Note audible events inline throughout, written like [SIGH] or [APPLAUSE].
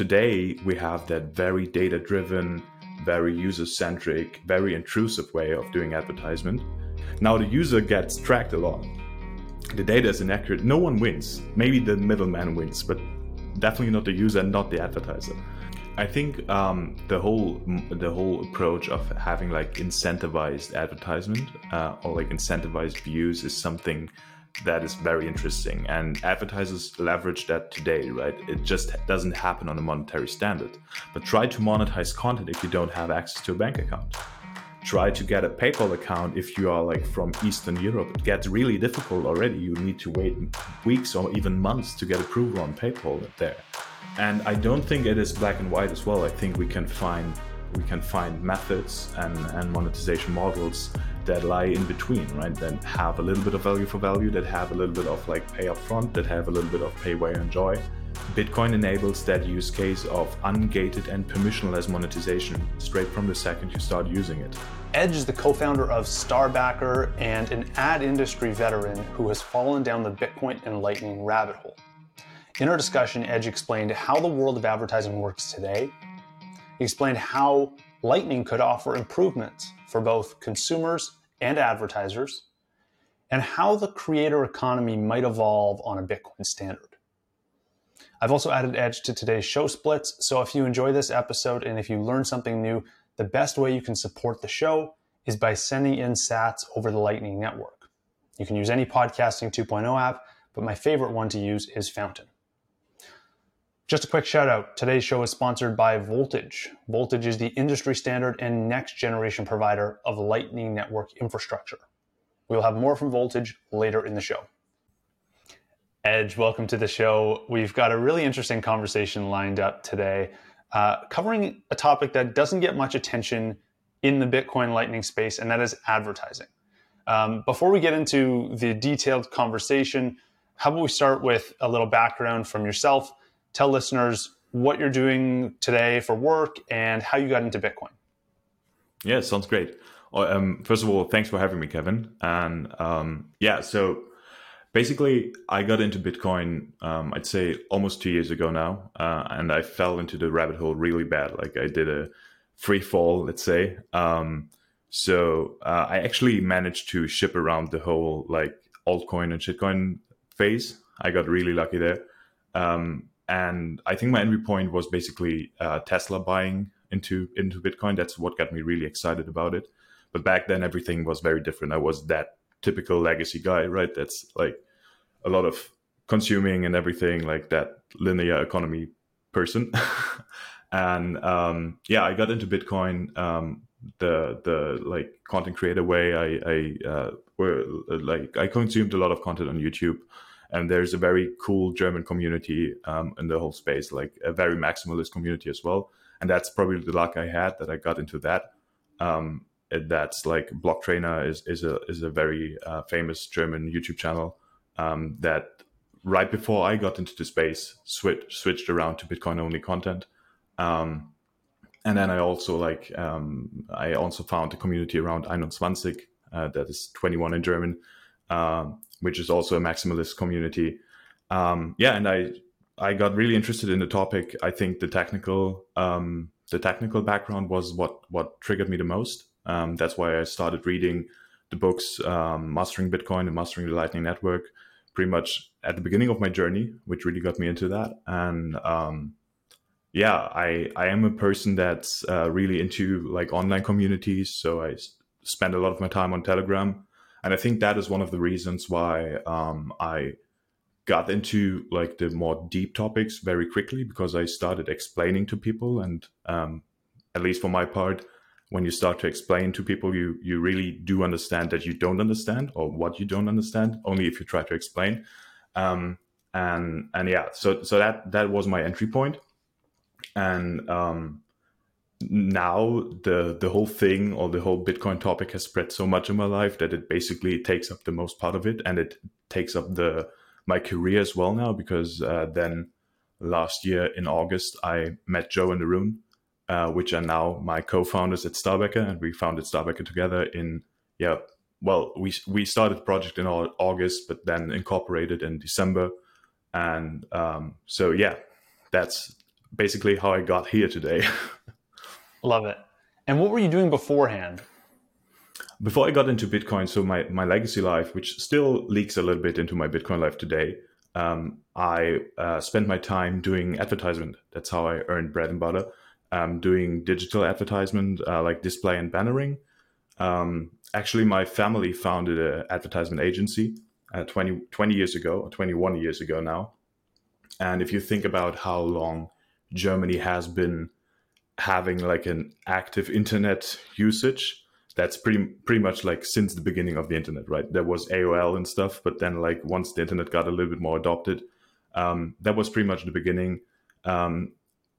today we have that very data driven, very user centric, very intrusive way of doing advertisement. Now the user gets tracked a lot. The data is inaccurate. No one wins. Maybe the middleman wins, but definitely not the user and not the advertiser. I think um, the whole the whole approach of having like incentivized advertisement uh, or like incentivized views is something that is very interesting. And advertisers leverage that today right? It just doesn't happen on a monetary standard. But try to monetize content if you don't have access to a bank account. Try to get a paypal account if you are like from eastern europe. It gets really difficult already. You need to wait weeks or even months to get approval on paypal there. And i don't think it is black and white as well. I think we can find we can find methods and, and monetization models that lie in between, right? That have a little bit of value for value, that have a little bit of like pay up front, that have a little bit of pay where you enjoy. Bitcoin enables that use case of ungated and permissionless monetization straight from the second you start using it. Egge is the co founder of Starbackr and an ad industry veteran who has fallen down the Bitcoin and Lightning rabbit hole. In our discussion, Egge explained how the world of advertising works today. He explained how Lightning could offer improvements for both consumers and advertisers, and how the creator economy might evolve on a Bitcoin standard. I've also added Egge to today's show splits, so if you enjoy this episode and if you learn something new, the best way you can support the show is by sending in sats over the Lightning Network. You can use any Podcasting 2.0 app, but my favorite one to use is Fountain. Just a quick shout out today's show is sponsored by Voltage. Voltage is the industry standard and next generation provider of Lightning Network infrastructure. We will have more from Voltage later in the show. Egge, welcome to the show. We've got a really interesting conversation lined up today, uh, covering a topic that doesn't get much attention in the Bitcoin Lightning space, and that is advertising. Um, before we get into the detailed conversation, how about we start with a little background from yourself? Tell listeners what you're doing today for work and how you got into Bitcoin. Yeah, sounds great. Um, first of all, thanks for having me, Kevin. And um, yeah, so basically, I got into Bitcoin, um, I'd say almost two years ago now, uh, and I fell into the rabbit hole really bad. Like I did a free fall, let's say. Um, so uh, I actually managed to ship around the whole like altcoin and shitcoin phase. I got really lucky there. Um, and I think my entry point was basically uh, Tesla buying into into Bitcoin. That's what got me really excited about it. But back then, everything was very different. I was that typical legacy guy, right? That's like a lot of consuming and everything, like that linear economy person. [LAUGHS] and um, yeah, I got into Bitcoin um, the the like content creator way. I I uh, were like I consumed a lot of content on YouTube and there's a very cool German community um, in the whole space, like a very maximalist community as well. And that's probably the luck I had that I got into that. Um, that's like Blocktrainer is is a is a very uh, famous German YouTube channel um, that right before I got into the space switch, switched around to Bitcoin only content. Um, and then I also like um, I also found a community around 21 uh, that is 21 in German, um, which is also a maximalist community. Um, yeah, and I I got really interested in the topic. I think the technical um, the technical background was what what triggered me the most. Um, that's why I started reading the books um, Mastering Bitcoin and Mastering the Lightning Network pretty much at the beginning of my journey, which really got me into that. And um, yeah, I I am a person that's uh, really into like online communities, so I spend a lot of my time on Telegram and I think that is one of the reasons why um, I got into like the more deep topics very quickly because I started explaining to people, and um, at least for my part, when you start to explain to people, you you really do understand that you don't understand or what you don't understand. Only if you try to explain. Um, and and yeah, so so that that was my entry point, and um, now the the whole thing or the whole bitcoin topic has spread so much in my life that it basically takes up the most part of it and it takes up the my career as well now because uh, then last year in august i met joe and arun uh, which are now my co-founders at starbackr and we founded starbackr together in yeah well we we started the project in august but then incorporated in december and um, so yeah that's basically how I got here today. [LAUGHS] Love it. And what were you doing beforehand? Before I got into Bitcoin, so my, my legacy life, which still leaks a little bit into my Bitcoin life today, um, I uh, spent my time doing advertisement. That's how I earned bread and butter. Um, doing digital advertisement uh, like display and bannering. Um, actually, my family founded an advertisement agency uh, 20, 20 years ago, or 21 years ago now. And if you think about how long Germany has been having like an active internet usage, that's pretty pretty much like since the beginning of the internet, right? There was AOL and stuff, but then like once the internet got a little bit more adopted, um, that was pretty much the beginning. Um,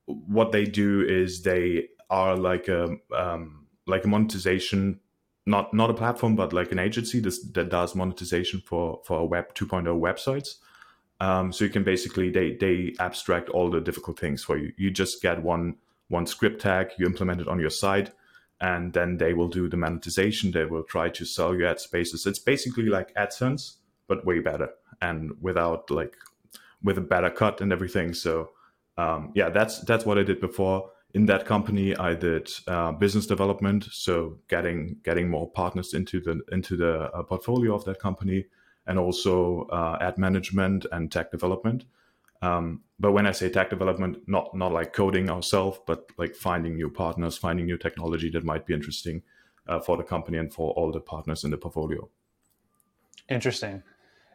what they do is they are like a um, like a monetization, not not a platform, but like an agency that does monetization for for Web 2.0 websites. Um, so you can basically they they abstract all the difficult things for you. You just get one one script tag, you implement it on your site and then they will do the monetization. They will try to sell you ad spaces. It's basically like AdSense, but way better and without like with a better cut and everything. So um, yeah, that's that's what I did before. In that company, I did uh, business development, so getting getting more partners into the into the uh, portfolio of that company, and also uh, ad management and tech development. Um, but when I say tech development, not not like coding ourselves, but like finding new partners, finding new technology that might be interesting uh, for the company and for all the partners in the portfolio. Interesting.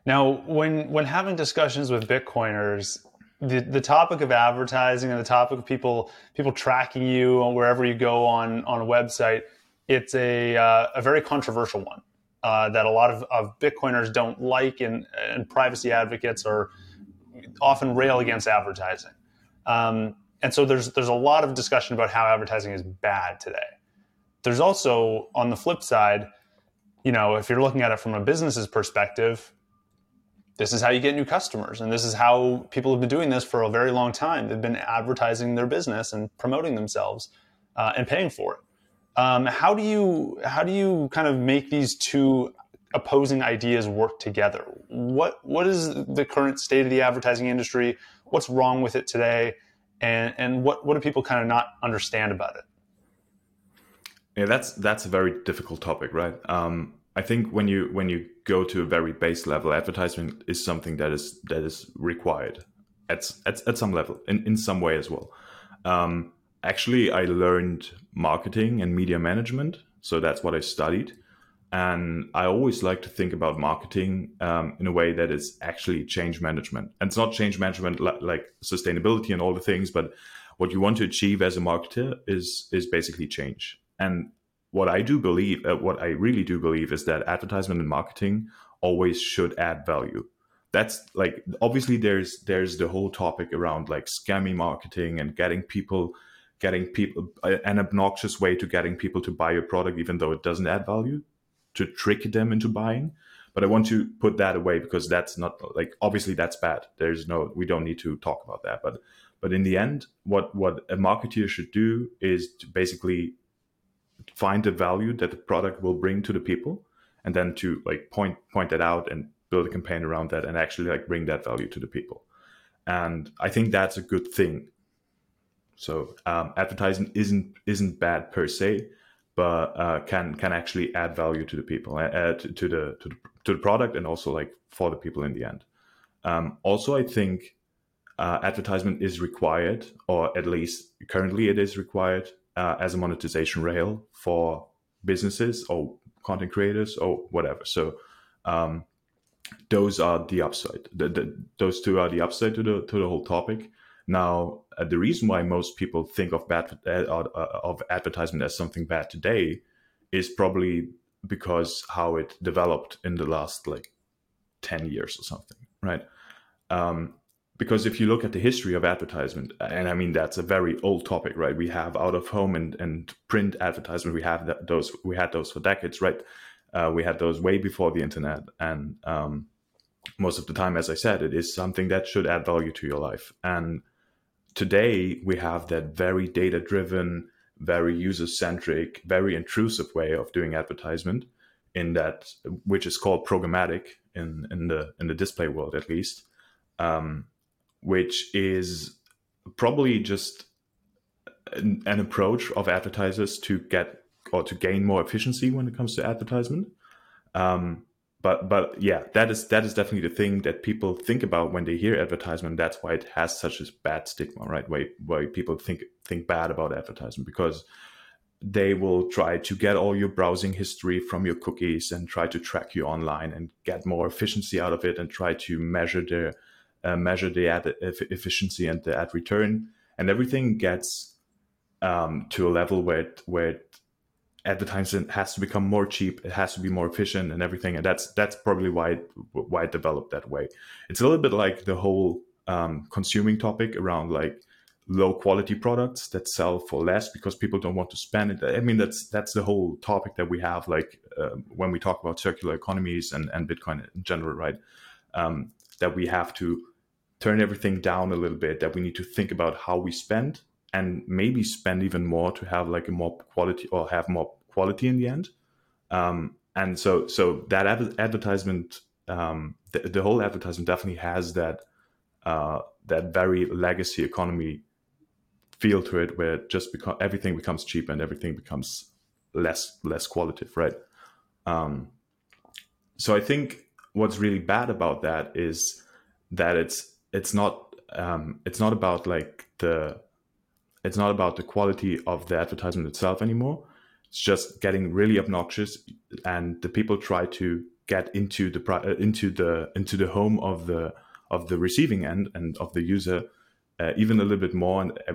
Now, when when having discussions with Bitcoiners, the, the topic of advertising and the topic of people people tracking you wherever you go on on a website, it's a uh, a very controversial one uh, that a lot of, of Bitcoiners don't like, and, and privacy advocates are often rail against advertising. Um, and so there's there's a lot of discussion about how advertising is bad today. There's also on the flip side, you know, if you're looking at it from a business's perspective, this is how you get new customers, and this is how people have been doing this for a very long time. They've been advertising their business and promoting themselves uh, and paying for it. Um, how do you how do you kind of make these two opposing ideas work together. What what is the current state of the advertising industry? What's wrong with it today? And and what what do people kind of not understand about it? Yeah, that's that's a very difficult topic, right? Um, I think when you when you go to a very base level, advertisement is something that is that is required at at, at some level in, in some way as well. Um, actually, I learned marketing and media management, so that's what I studied. And I always like to think about marketing um, in a way that is actually change management. And it's not change management like, like sustainability and all the things, but what you want to achieve as a marketer is is basically change. And what I do believe, uh, what I really do believe, is that advertisement and marketing always should add value. That's like obviously there's there's the whole topic around like scammy marketing and getting people getting people an obnoxious way to getting people to buy your product even though it doesn't add value to trick them into buying but i want to put that away because that's not like obviously that's bad. There's no we don't need to talk about that but but in the end what what a marketer should do is to basically find the value that the product will bring to the people and then to like point point that out and build a campaign around that and actually like bring that value to the people. And i think that's a good thing. So um, advertising isn't isn't bad per se but uh, can can actually add value to the people, uh, to, to, the to the to the product, and also like for the people in the end. Um, also, I think uh, advertisement is required, or at least currently it is required uh, as a monetization rail for businesses or content creators or whatever. So. Um, those are the upside. The, the, those two are the upside to the to the whole topic. Now, uh, the reason why most people think of bad uh, uh, of advertisement as something bad today is probably because how it developed in the last like 10 years or something right? Um, because if you look at the history of advertisement and i mean that's a very old topic right? We have out of home and, and print advertisement. We have that, those we had those for decades right? Uh, we had those way before the internet. And um, most of the time as i said it is something that should add value to your life. And today we have that very data driven, very user centric, very intrusive way of doing advertisement in that which is called programmatic in, in the in the display world at least, um, which is probably just an, an, approach of advertisers to get or to gain more efficiency when it comes to advertisement. Um, but but yeah, that is that is definitely the thing that people think about when they hear advertisement. That's why it has such a bad stigma, right? Why why people think think bad about advertisement because they will try to get all your browsing history from your cookies and try to track you online and get more efficiency out of it and try to measure the uh, measure the ad efficiency and the ad return and everything gets um, to a level where it, where it, advertising has to become more cheap it has to be more efficient and everything and that's that's probably why it, why it developed that way it's a little bit like the whole um, consuming topic around like low quality products that sell for less because people don't want to spend it. I mean, that's that's the whole topic that we have, like uh, when we talk about circular economies and, and Bitcoin in general, right? Um, that we have to turn everything down a little bit. That we need to think about how we spend and maybe spend even more to have like a more quality or have more quality in the end. Um, and so, so that advertisement, um, the, whole advertisement definitely has that uh, that very legacy economy feel to it where just because everything becomes cheaper and everything becomes less less qualitative right um, so i think what's really bad about that is that it's it's not um, it's not about like the it's not about the quality of the advertisement itself anymore it's just getting really obnoxious and the people try to get into the uh, into the into the home of the of the receiving end and of the user uh, even a little bit more and uh,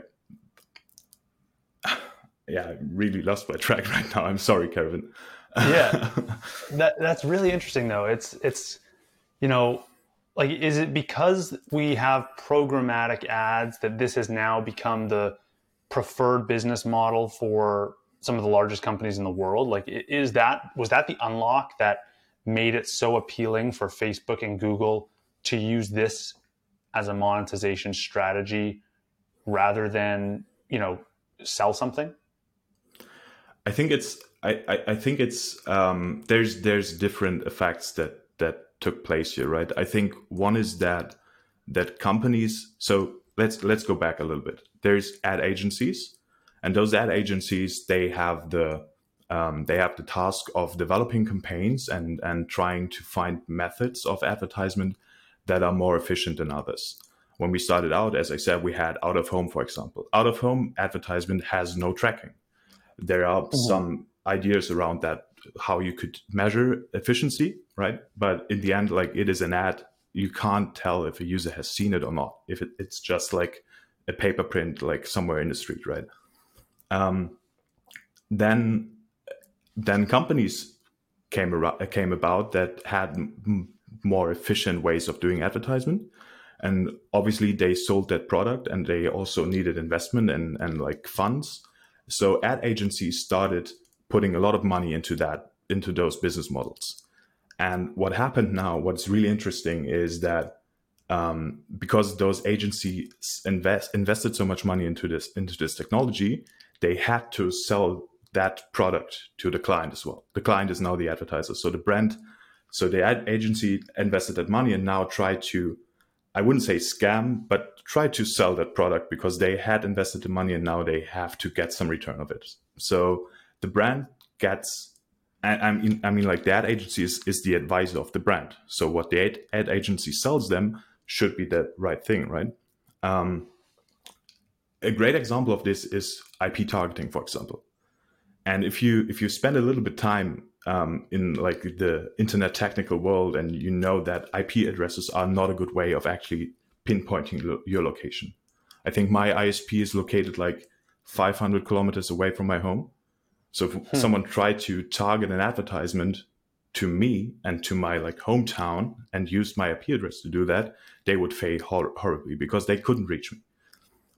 [SIGHS] yeah, I really lost my track [LAUGHS] right now. I'm sorry, Kevin. yeah, [LAUGHS] that that's really interesting though. It's it's you know like is it because we have programmatic ads that this has now become the preferred business model for some of the largest companies in the world like is that was that the unlock that made it so appealing for facebook and google to use this as a monetization strategy rather than you know sell something I think it's I, I, I think it's um, there's there's different effects that that took place here, right? I think one is that that companies. So let's let's go back a little bit. There's ad agencies, and those ad agencies they have the um, they have the task of developing campaigns and and trying to find methods of advertisement that are more efficient than others. When we started out, as I said, we had out of home, for example. Out of home advertisement has no tracking there are mm-hmm. some ideas around that how you could measure efficiency, right? But in the end, like it is an ad, you can't tell if a user has seen it or not. If it, it's just like a paper print, like somewhere in the street, right? Um, then, then companies came around, came about that had more efficient ways of doing advertisement, and obviously they sold that product, and they also needed investment and and like funds so ad agencies started putting a lot of money into that, into those business models. And what happened now, what's really interesting is that um, because those agencies invest, invested so much money into this into this technology, they had to sell that product to the client as well. The client is now the advertiser. So the brand, so the ad agency invested that money and now try to, I wouldn't say scam, but try to sell that product because they had invested the money and now they have to get some return of it. So the brand gets, I mean, I mean, like the ad agency is, is the advisor of the brand. So what the ad, ad agency sells them should be the right thing, right? Um, a great example of this is IP targeting, for example. And if you if you spend a little bit time um, in like the internet technical world, and you know that IP addresses are not a good way of actually pinpointing lo- your location. I think my ISP is located like 500 kilometers away from my home. So if hmm. someone tried to target an advertisement to me and to my like hometown and used my IP address to do that, they would fail hor- horribly because they couldn't reach me.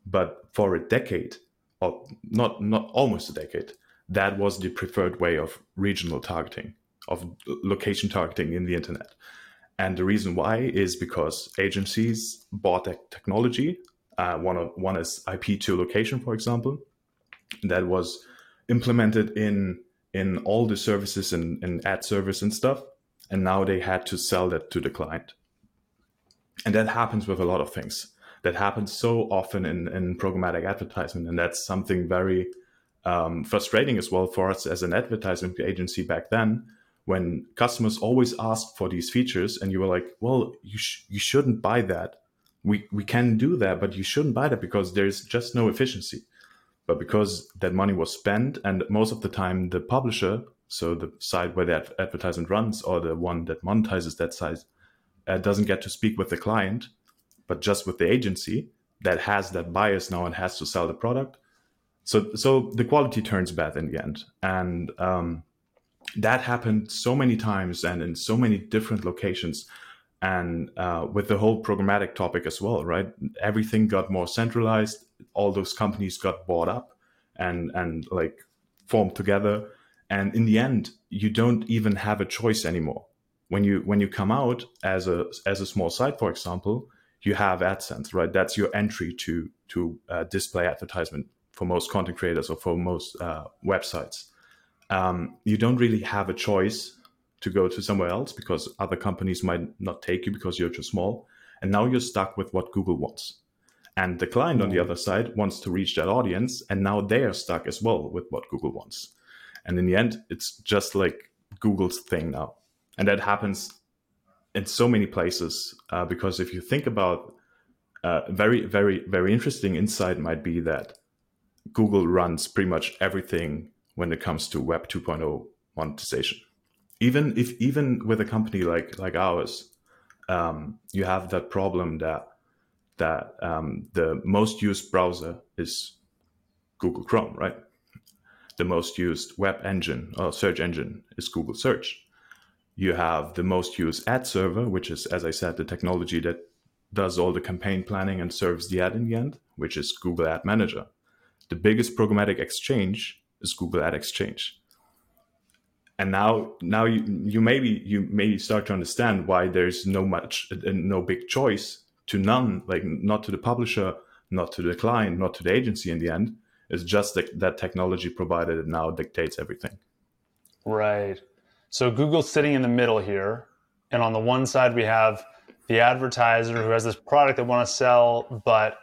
But for a decade, or not not almost a decade, that was the preferred way of regional targeting, of location targeting in the internet. And the reason why is because agencies bought that technology. Uh, one of one is IP to location, for example, that was implemented in in all the services and, and ad service and stuff. And now they had to sell that to the client. And that happens with a lot of things. That happens so often in, in programmatic advertisement. And that's something very um, frustrating as well for us as an advertising agency back then when customers always asked for these features and you were like, well, you, sh- you shouldn't buy that. We, we can do that, but you shouldn't buy that because there's just no efficiency. But because that money was spent and most of the time the publisher, so the site where that advertisement runs or the one that monetizes that site, uh, doesn't get to speak with the client, but just with the agency that has that bias now and has to sell the product. So, so the quality turns bad in the end. And, um, that happened so many times and in so many different locations. And uh, with the whole programmatic topic as well right? Everything got more centralized. All those companies got bought up and and like formed together. And in the end you don't even have a choice anymore. When you when you come out as a as a small site for example you have adsense right that's your entry to to uh, display advertisement for most content creators or for most uh, websites um, you don't really have a choice to go to somewhere else because other companies might not take you because you're too small. And now you're stuck with what Google wants. And the client on the other side wants to reach that audience. And now they are stuck as well with what Google wants. And in the end, it's just like Google's thing now. And that happens in so many places uh, because if you think about uh, very, very, very interesting insight might be that Google runs pretty much everything when it comes to Web 2.0 monetization. Even if even with a company like like ours, um, you have that problem that that um, the most used browser is Google Chrome, right? The most used web engine or search engine is Google Search. You have the most used ad server, which is, as I said, the technology that does all the campaign planning and serves the ad in the end, which is Google Ad Manager. The biggest programmatic exchange is Google Ad Exchange. And now, now you, you maybe you maybe start to understand why there's no much, uh, no big choice to none, like not to the publisher, not to the client, not to the agency. In the end, it's just that that technology provided it now dictates everything. Right. So Google's sitting in the middle here, and on the one side we have the advertiser who has this product they want to sell, but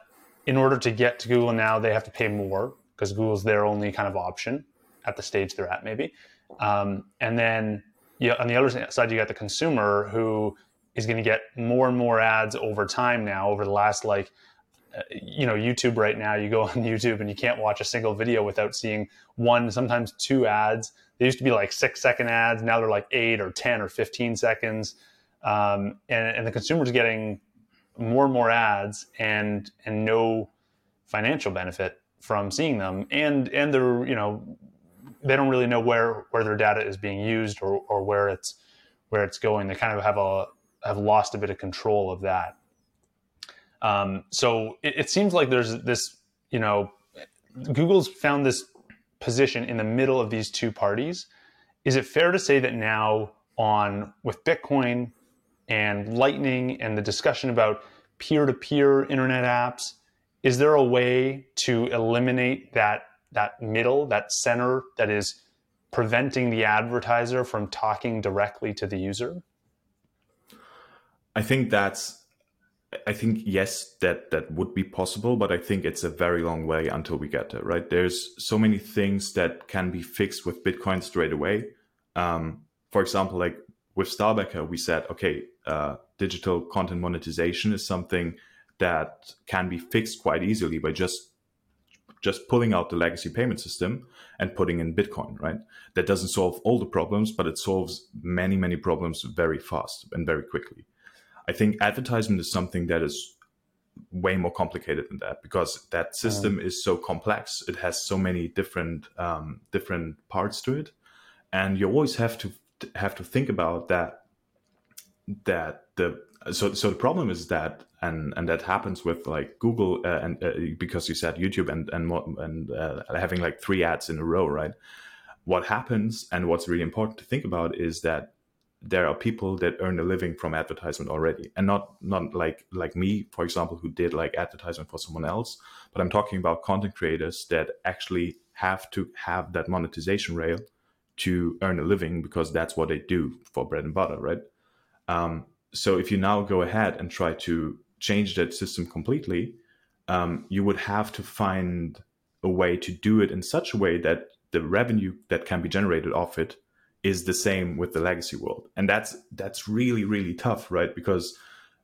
in order to get to Google now, they have to pay more because Google's their only kind of option at the stage they're at, maybe. Um, and then you on the other side, you got the consumer who is going to get more and more ads over time now, over the last like, you know, YouTube right now, you go [LAUGHS] on YouTube and you can't watch a single video without seeing one, sometimes two ads. They used to be like six second ads. Now they're like eight or 10 or 15 seconds. Um, and, and the consumer's getting more and more ads and, and no financial benefit from seeing them and and they're you know they don't really know where where their data is being used or or where it's where it's going they kind of have a have lost a bit of control of that um, so it, it seems like there's this you know google's found this position in the middle of these two parties is it fair to say that now on with bitcoin and lightning and the discussion about peer-to-peer internet apps is there a way to eliminate that that middle, that center that is preventing the advertiser from talking directly to the user? I think that's I think yes, that that would be possible, but I think it's a very long way until we get there. Right? There's so many things that can be fixed with Bitcoin straight away. Um, for example, like with Starbackr, we said, okay, uh, digital content monetization is something that can be fixed quite easily by just just pulling out the legacy payment system and putting in Bitcoin, right? That doesn't solve all the problems, but it solves many, many problems very fast and very quickly. I think advertisement is something that is way more complicated than that because that system mm. is so complex. It has so many different um, different parts to it, and you always have to have to think about that. That the so so the problem is that and and that happens with like Google uh, and uh, because you said YouTube and and and uh, having like three ads in a row, right? What happens and what's really important to think about is that there are people that earn a living from advertisement already, and not not like like me, for example, who did like advertisement for someone else. But I'm talking about content creators that actually have to have that monetization rail to earn a living because that's what they do for bread and butter, right? Um, so if you now go ahead and try to change that system completely, um, you would have to find a way to do it in such a way that the revenue that can be generated off it is the same with the legacy world, and that's that's really really tough, right? Because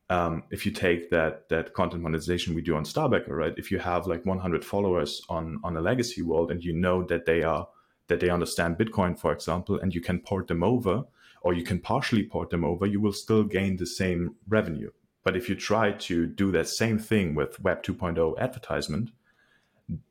um, if you take that that content monetization we do on Starbackr, right? If you have like 100 followers on on a legacy world, and you know that they are that they understand Bitcoin, for example, and you can port them over, or you can partially port them over, you will still gain the same revenue. But if you try to do that same thing with Web 2.0 advertisement,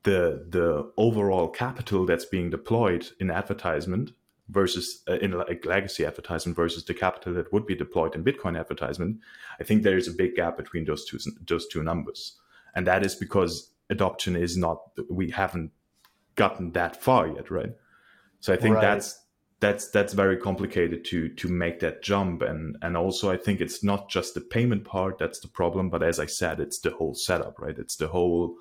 the the overall capital that's being deployed in advertisement versus uh, in like legacy advertisement versus the capital that would be deployed in Bitcoin advertisement, I think there is a big gap between those two those two numbers, and that is because adoption is not we haven't gotten that far yet, right? So I think right. that's that's that's very complicated to to make that jump and and also i think it's not just the payment part that's the problem but as i said it's the whole setup right it's the whole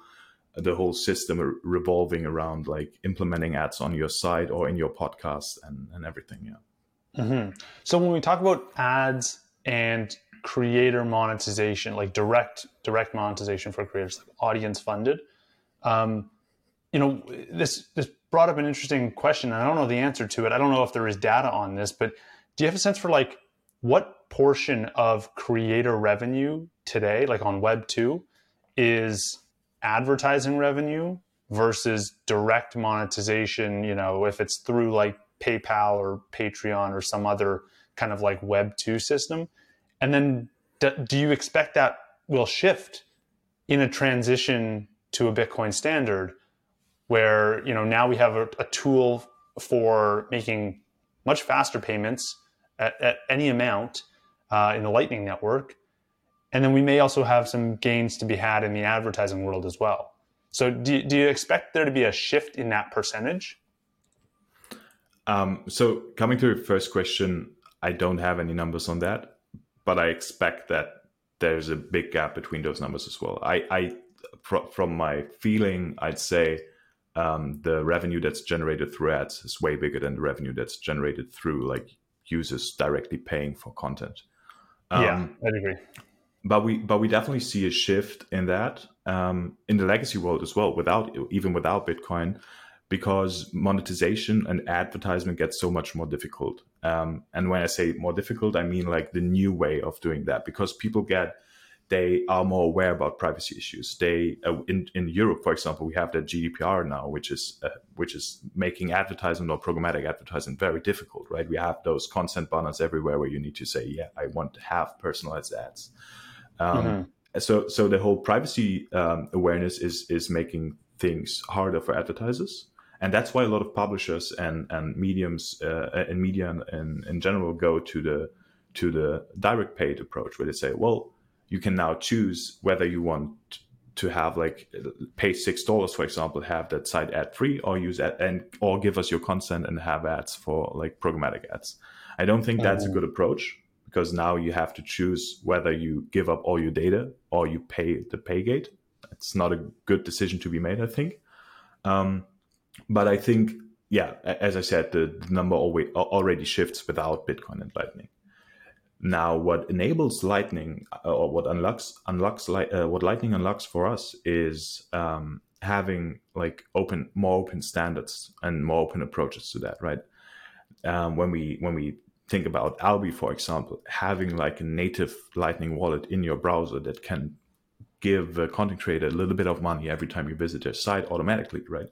the whole system revolving around like implementing ads on your site or in your podcast and and everything yeah mm-hmm. so when we talk about ads and creator monetization like direct direct monetization for creators like audience funded um, you know this this brought up an interesting question i don't know the answer to it i don't know if there is data on this but do you have a sense for like what portion of creator revenue today like on web 2 is advertising revenue versus direct monetization you know if it's through like paypal or patreon or some other kind of like web 2 system. And then do you expect that will shift in a transition to a bitcoin standard where you know now we have a, a tool for making much faster payments at, at any amount uh, in the Lightning Network, and then we may also have some gains to be had in the advertising world as well. So, do, do you expect there to be a shift in that percentage? Um, so, coming to your first question, I don't have any numbers on that, but I expect that there's a big gap between those numbers as well. I, I from my feeling, I'd say um, the revenue that's generated through ads is way bigger than the revenue that's generated through like users directly paying for content. Um, yeah, I agree. But we but we definitely see a shift in that um, in the legacy world as well, without even without Bitcoin, because monetization and advertisement gets so much more difficult. Um, and when I say more difficult, I mean like the new way of doing that, because people get they are more aware about privacy issues. They uh, in in Europe, for example, we have the GDPR now, which is uh, which is making advertisement or programmatic advertisement very difficult, right? We have those consent banners everywhere where you need to say, "Yeah, I want to have personalized ads." Um, mm-hmm. So so the whole privacy um, awareness is is making things harder for advertisers. And that's why a lot of publishers and, and mediums uh, and media in, in general go to the to the direct paid approach, where they say, well, you can now choose whether you want to have like pay six dollars for example have that site ad free or use ad and or give us your consent and have ads for like programmatic ads i don't think that's a good approach because now you have to choose whether you give up all your data or you pay the pay gate it's not a good decision to be made i think um, but i think yeah as i said the, the number always, already shifts without bitcoin and lightning now, what enables Lightning uh, or what unlocks unlocks uh, what Lightning unlocks for us is um, having like open more open standards and more open approaches to that. Right? Um, when we when we think about Alby, for example, having like a native Lightning wallet in your browser that can give a content creator a little bit of money every time you visit their site automatically, right?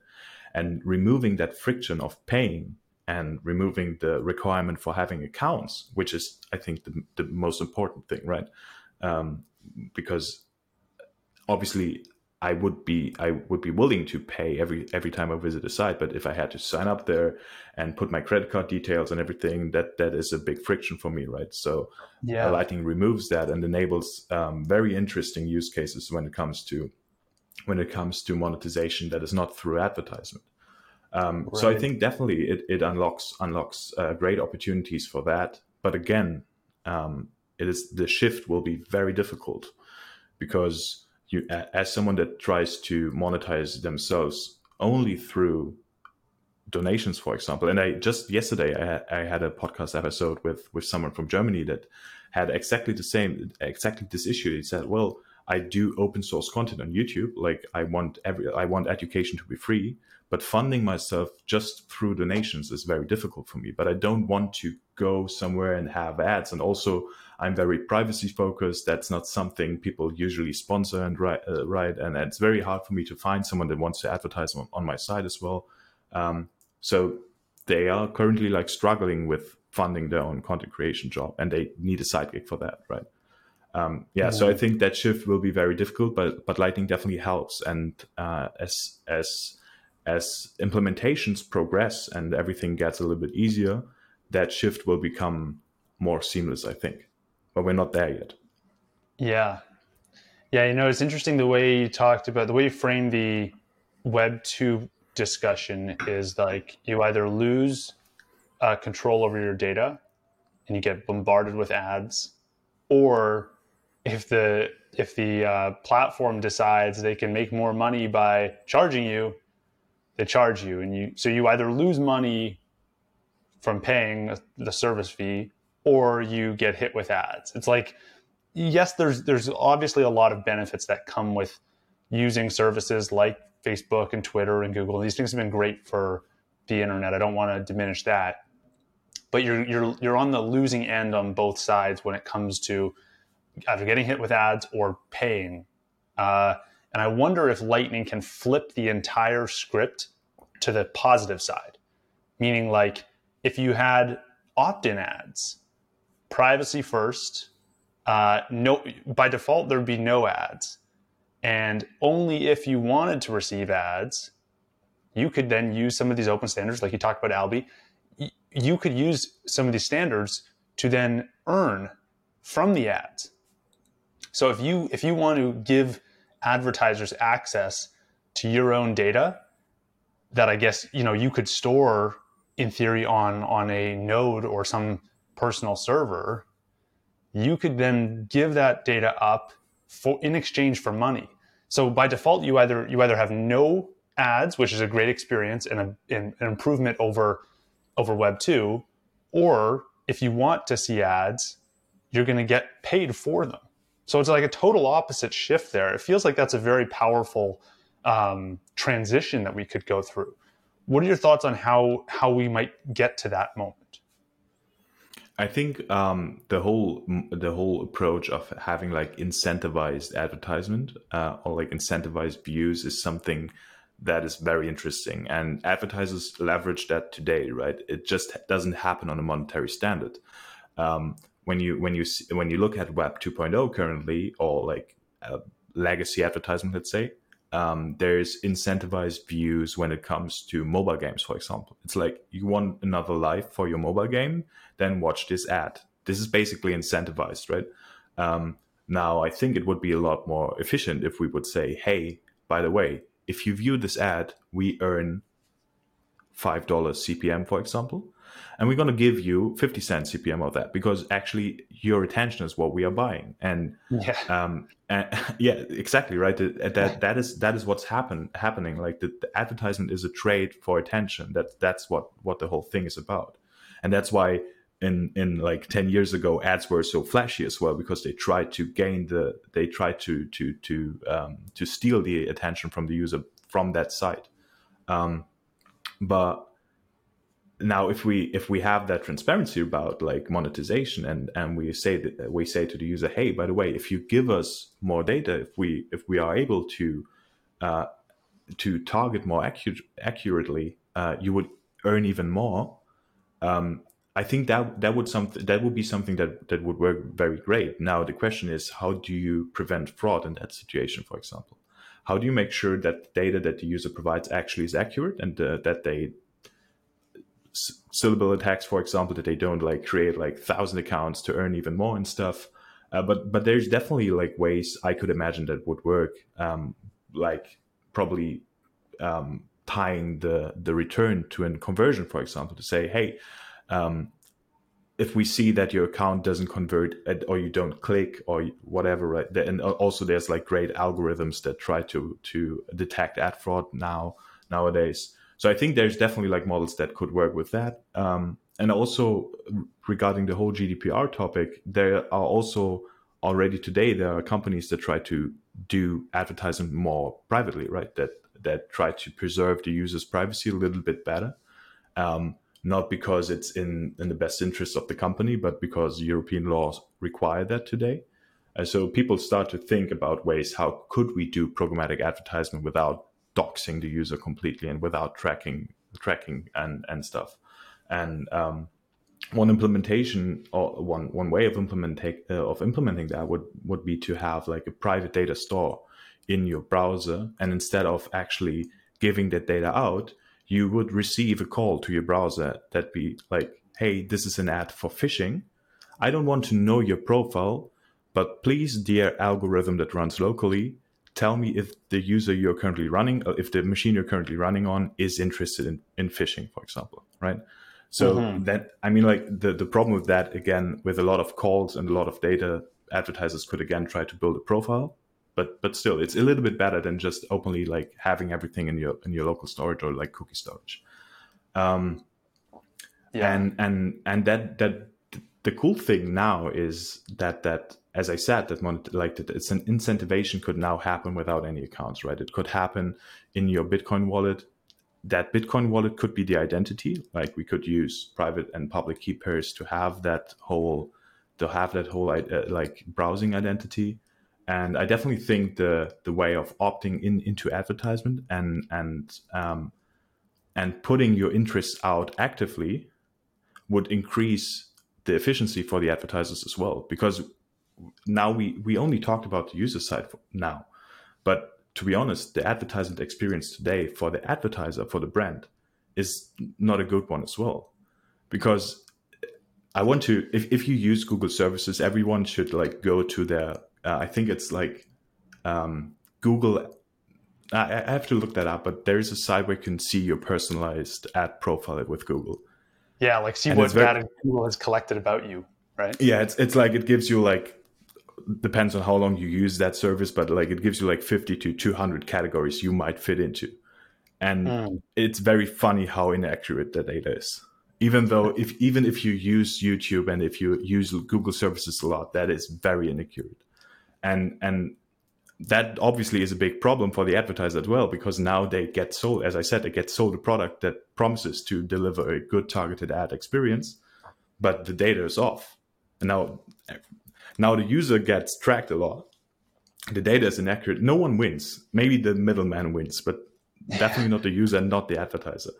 And removing that friction of paying and removing the requirement for having accounts, which is, I think, the, the most important thing, right? Um, because obviously, I would be I would be willing to pay every every time I visit a site, but if I had to sign up there and put my credit card details and everything, that that is a big friction for me, right? So, yeah. Lightning removes that and enables um, very interesting use cases when it comes to when it comes to monetization that is not through advertisement. Um, right. So I think definitely it, it unlocks unlocks uh, great opportunities for that. But again, um, it is the shift will be very difficult because you, as someone that tries to monetize themselves only through donations, for example. And I just yesterday I, I had a podcast episode with with someone from Germany that had exactly the same exactly this issue. He said, "Well, I do open source content on YouTube. Like I want every I want education to be free, but funding myself just through donations is very difficult for me. But I don't want to go somewhere and have ads. And also, I'm very privacy focused. That's not something people usually sponsor and write. Uh, write. And it's very hard for me to find someone that wants to advertise on, on my site as well. Um, so they are currently like struggling with funding their own content creation job, and they need a sidekick for that, right? Um, yeah, so I think that shift will be very difficult, but but Lightning definitely helps. And uh, as as as implementations progress and everything gets a little bit easier, that shift will become more seamless. I think, but we're not there yet. Yeah, yeah. You know, it's interesting the way you talked about the way you framed the Web two discussion is like you either lose uh, control over your data and you get bombarded with ads, or if the if the uh, platform decides they can make more money by charging you, they charge you, and you so you either lose money from paying the service fee or you get hit with ads. It's like yes, there's there's obviously a lot of benefits that come with using services like Facebook and Twitter and Google. These things have been great for the internet. I don't want to diminish that, but you're you're you're on the losing end on both sides when it comes to either getting hit with ads or paying. Uh, and I wonder if Lightning can flip the entire script to the positive side, meaning like if you had opt-in ads, privacy first, uh, no by default there'd be no ads, and only if you wanted to receive ads, you could then use some of these open standards, like you talked about Alby. You could use some of these standards to then earn from the ads. So if you if you want to give advertisers access to your own data that I guess you know you could store in theory on on a node or some personal server, you could then give that data up for in exchange for money. So by default, you either you either have no ads, which is a great experience and a, an improvement over over Web two, or if you want to see ads, you're going to get paid for them. So it's like a total opposite shift there. It feels like that's a very powerful um, transition that we could go through. What are your thoughts on how how we might get to that moment? I think um, the whole the whole approach of having like incentivized advertisement uh, or like incentivized views is something that is very interesting, and advertisers leverage that today. Right, it just doesn't happen on a monetary standard. Um, when you when you when you look at Web 2.0 currently, or like legacy advertisement, let's say, um, there's incentivized views when it comes to mobile games, for example. It's like you want another life for your mobile game, then watch this ad. This is basically incentivized, right? Um, now, I think it would be a lot more efficient if we would say, hey, by the way, if you view this ad, we earn $5 CPM, for example and we're going to give you 50 cents cpm of that because actually your attention is what we are buying. And yeah. um and, [LAUGHS] yeah exactly right? That that, that is that is what's happen happening. Like the, the advertisement is a trade for attention. That that's what what the whole thing is about. And that's why in in like 10 years ago ads were so flashy as well because they tried to gain the they tried to to to um, to steal the attention from the user from that site. Um, but now if we if we have that transparency about like monetization and and we say that we say to the user hey by the way if you give us more data if we if we are able to uh, to target more accurate, accurately uh, you would earn even more um, I think that that would something that would be something that that would work very great. Now the question is, how do you prevent fraud in that situation? For example, how do you make sure that the data that the user provides actually is accurate and uh, that they Sybil attacks, for example, that they don't like create like thousand accounts to earn even more and stuff. Uh, but but there's definitely like ways I could imagine that would work, um, like probably um, tying the the return to a conversion, for example, to say, hey, um, if we see that your account doesn't convert at, or you don't click or whatever, right? And also there's like great algorithms that try to to detect ad fraud now nowadays. So I think there's definitely like models that could work with that. Um, and also regarding the whole GDPR topic, there are also already today there are companies that try to do advertising more privately, right? That that try to preserve the user's privacy a little bit better. Um, not because it's in, in the best interest of the company, but because European laws require that today. And so people start to think about ways how could we do programmatic advertisement without doxing the user completely and without tracking tracking and and stuff. And um, one implementation or one one way of implementing uh, of implementing that would would be to have like a private data store in your browser, and instead of actually giving that data out, you would receive a call to your browser that be like, "Hey, this is an ad for fishing. I don't want to know your profile, but please, dear algorithm that runs locally, tell me if the user you're currently running, or if the machine you're currently running on is interested in, in fishing, for example, right? So mm-hmm. that I mean, like the the problem with that again, with a lot of calls and a lot of data, advertisers could again try to build a profile, but but still, it's a little bit better than just openly like having everything in your in your local storage or like cookie storage. Um, yeah, and and and that that the cool thing now is that that as I said, that like that it's an incentivation could now happen without any accounts, right? It could happen in your Bitcoin wallet. That Bitcoin wallet could be the identity. Like we could use private and public key pairs to have that whole to have that whole uh, like browsing identity. And I definitely think the the way of opting in into advertisement and and um, and putting your interests out actively would increase the efficiency for the advertisers as well because now we we only talked about the user side now. But to be honest the advertisement experience today for the advertiser for the brand is not a good one as well. Because i want to if, if you use google services everyone should like go to their uh, i think it's like um, google I, I have to look that up but there is a site where you can see your personalized ad profile with google. Yeah, like see and what very, Google has collected about you, right? Yeah, it's it's like it gives you like depends on how long you use that service, but like it gives you like 50 to 200 categories you might fit into. And mm. it's very funny how inaccurate the data is. Even though if even if you use YouTube and if you use Google services a lot, that is very inaccurate. And and that obviously is a big problem for the advertiser as well because now they get sold as i said they get sold a product that promises to deliver a good targeted ad experience but the data is off and now now the user gets tracked a lot. The data is inaccurate. No one wins. Maybe the middleman wins but definitely not the user and not the advertiser.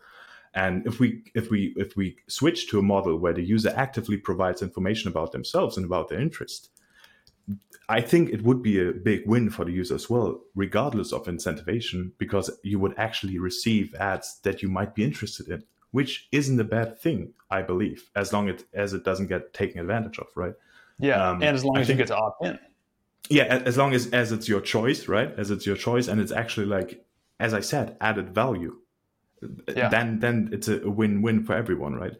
And if we if we if we switch to a model where the user actively provides information about themselves and about their interest I think it would be a big win for the user as well, regardless of incentivation, because you would actually receive ads that you might be interested in, which isn't a bad thing, I believe, as long it, as it doesn't get taken advantage of, right? Yeah, um, and as long I as think, you get to opt in. Yeah, as long as as it's your choice, right? As it's your choice, and it's actually like, as I said, added value. Yeah. Then then it's a win-win for everyone, right?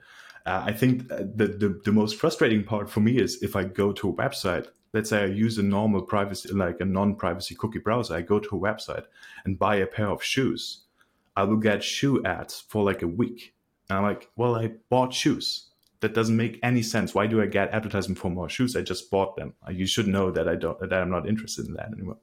Uh, I think the, the the most frustrating part for me is if I go to a website let's say I use a normal privacy, like a non-privacy cookie browser, I go to a website and buy a pair of shoes. I will get shoe ads for like a week. And I'm like, well, I bought shoes. That doesn't make any sense. Why do I get advertisement for more shoes? I just bought them. You should know that I don't that I'm not interested in that anymore.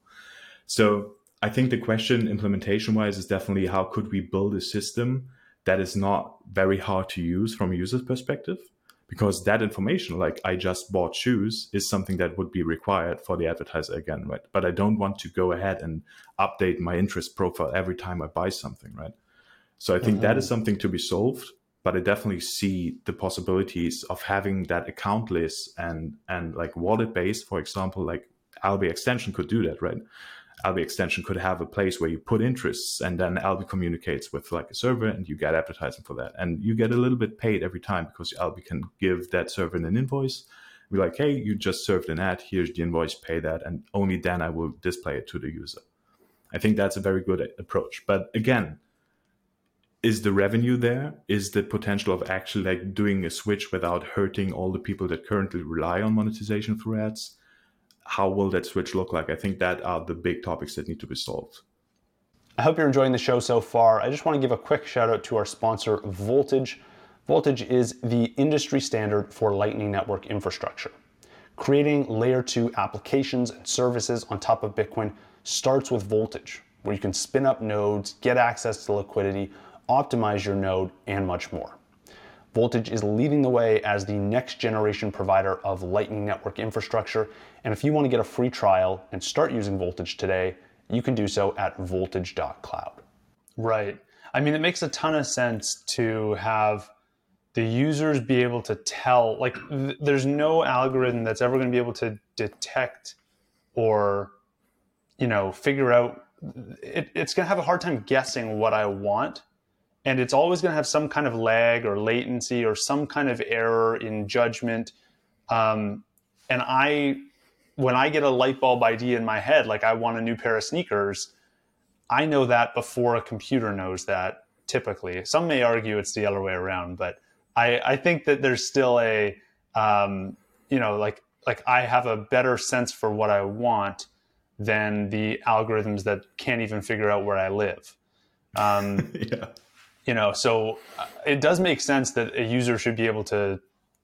So I think the question implementation wise is definitely how could we build a system that is not very hard to use from a user's perspective because that information like i just bought shoes is something that would be required for the advertiser again right but i don't want to go ahead and update my interest profile every time i buy something right so i think mm-hmm. that is mm-hmm. something to be solved but i definitely see the possibilities of having that account list and and like wallet based for example like alby extension could do that right Alby extension could have a place where you put interests and then Alby communicates with like a server and you get advertising for that. And you get a little bit paid every time because Alby can give that server an invoice. Be like, hey, you just served an ad, here's the invoice, pay that, and only then I will display it to the user. I think that's a very good approach. But again, is the revenue there? Is the potential of actually like doing a switch without hurting all the people that currently rely on monetization through ads? how will that switch look like? I think that are the big topics that need to be solved. I hope you're enjoying the show so far. I just want to give a quick shout out to our sponsor, Voltage. Voltage is the industry standard for Lightning Network infrastructure. Creating layer two applications and services on top of Bitcoin starts with Voltage, where you can spin up nodes, get access to liquidity, optimize your node, and much more. Voltage is leading the way as the next generation provider of Lightning Network infrastructure. And if you want to get a free trial and start using Voltage today, you can do so at voltage.cloud. Right. I mean, it makes a ton of sense to have the users be able to tell, like, th- there's no algorithm that's ever going to be able to detect or, you know, figure out. It, it's going to have a hard time guessing what I want. And it's always going to have some kind of lag or latency or some kind of error in judgment. Um, and I, when I get a light bulb idea in my head, like I want a new pair of sneakers, I know that before a computer knows that typically. Some may argue it's the other way around, but I, I think that there's still a, um, you know, like, like I have a better sense for what I want than the algorithms that can't even figure out where I live. Um, [LAUGHS] yeah. You know, so uh, it does make sense that a user should be able to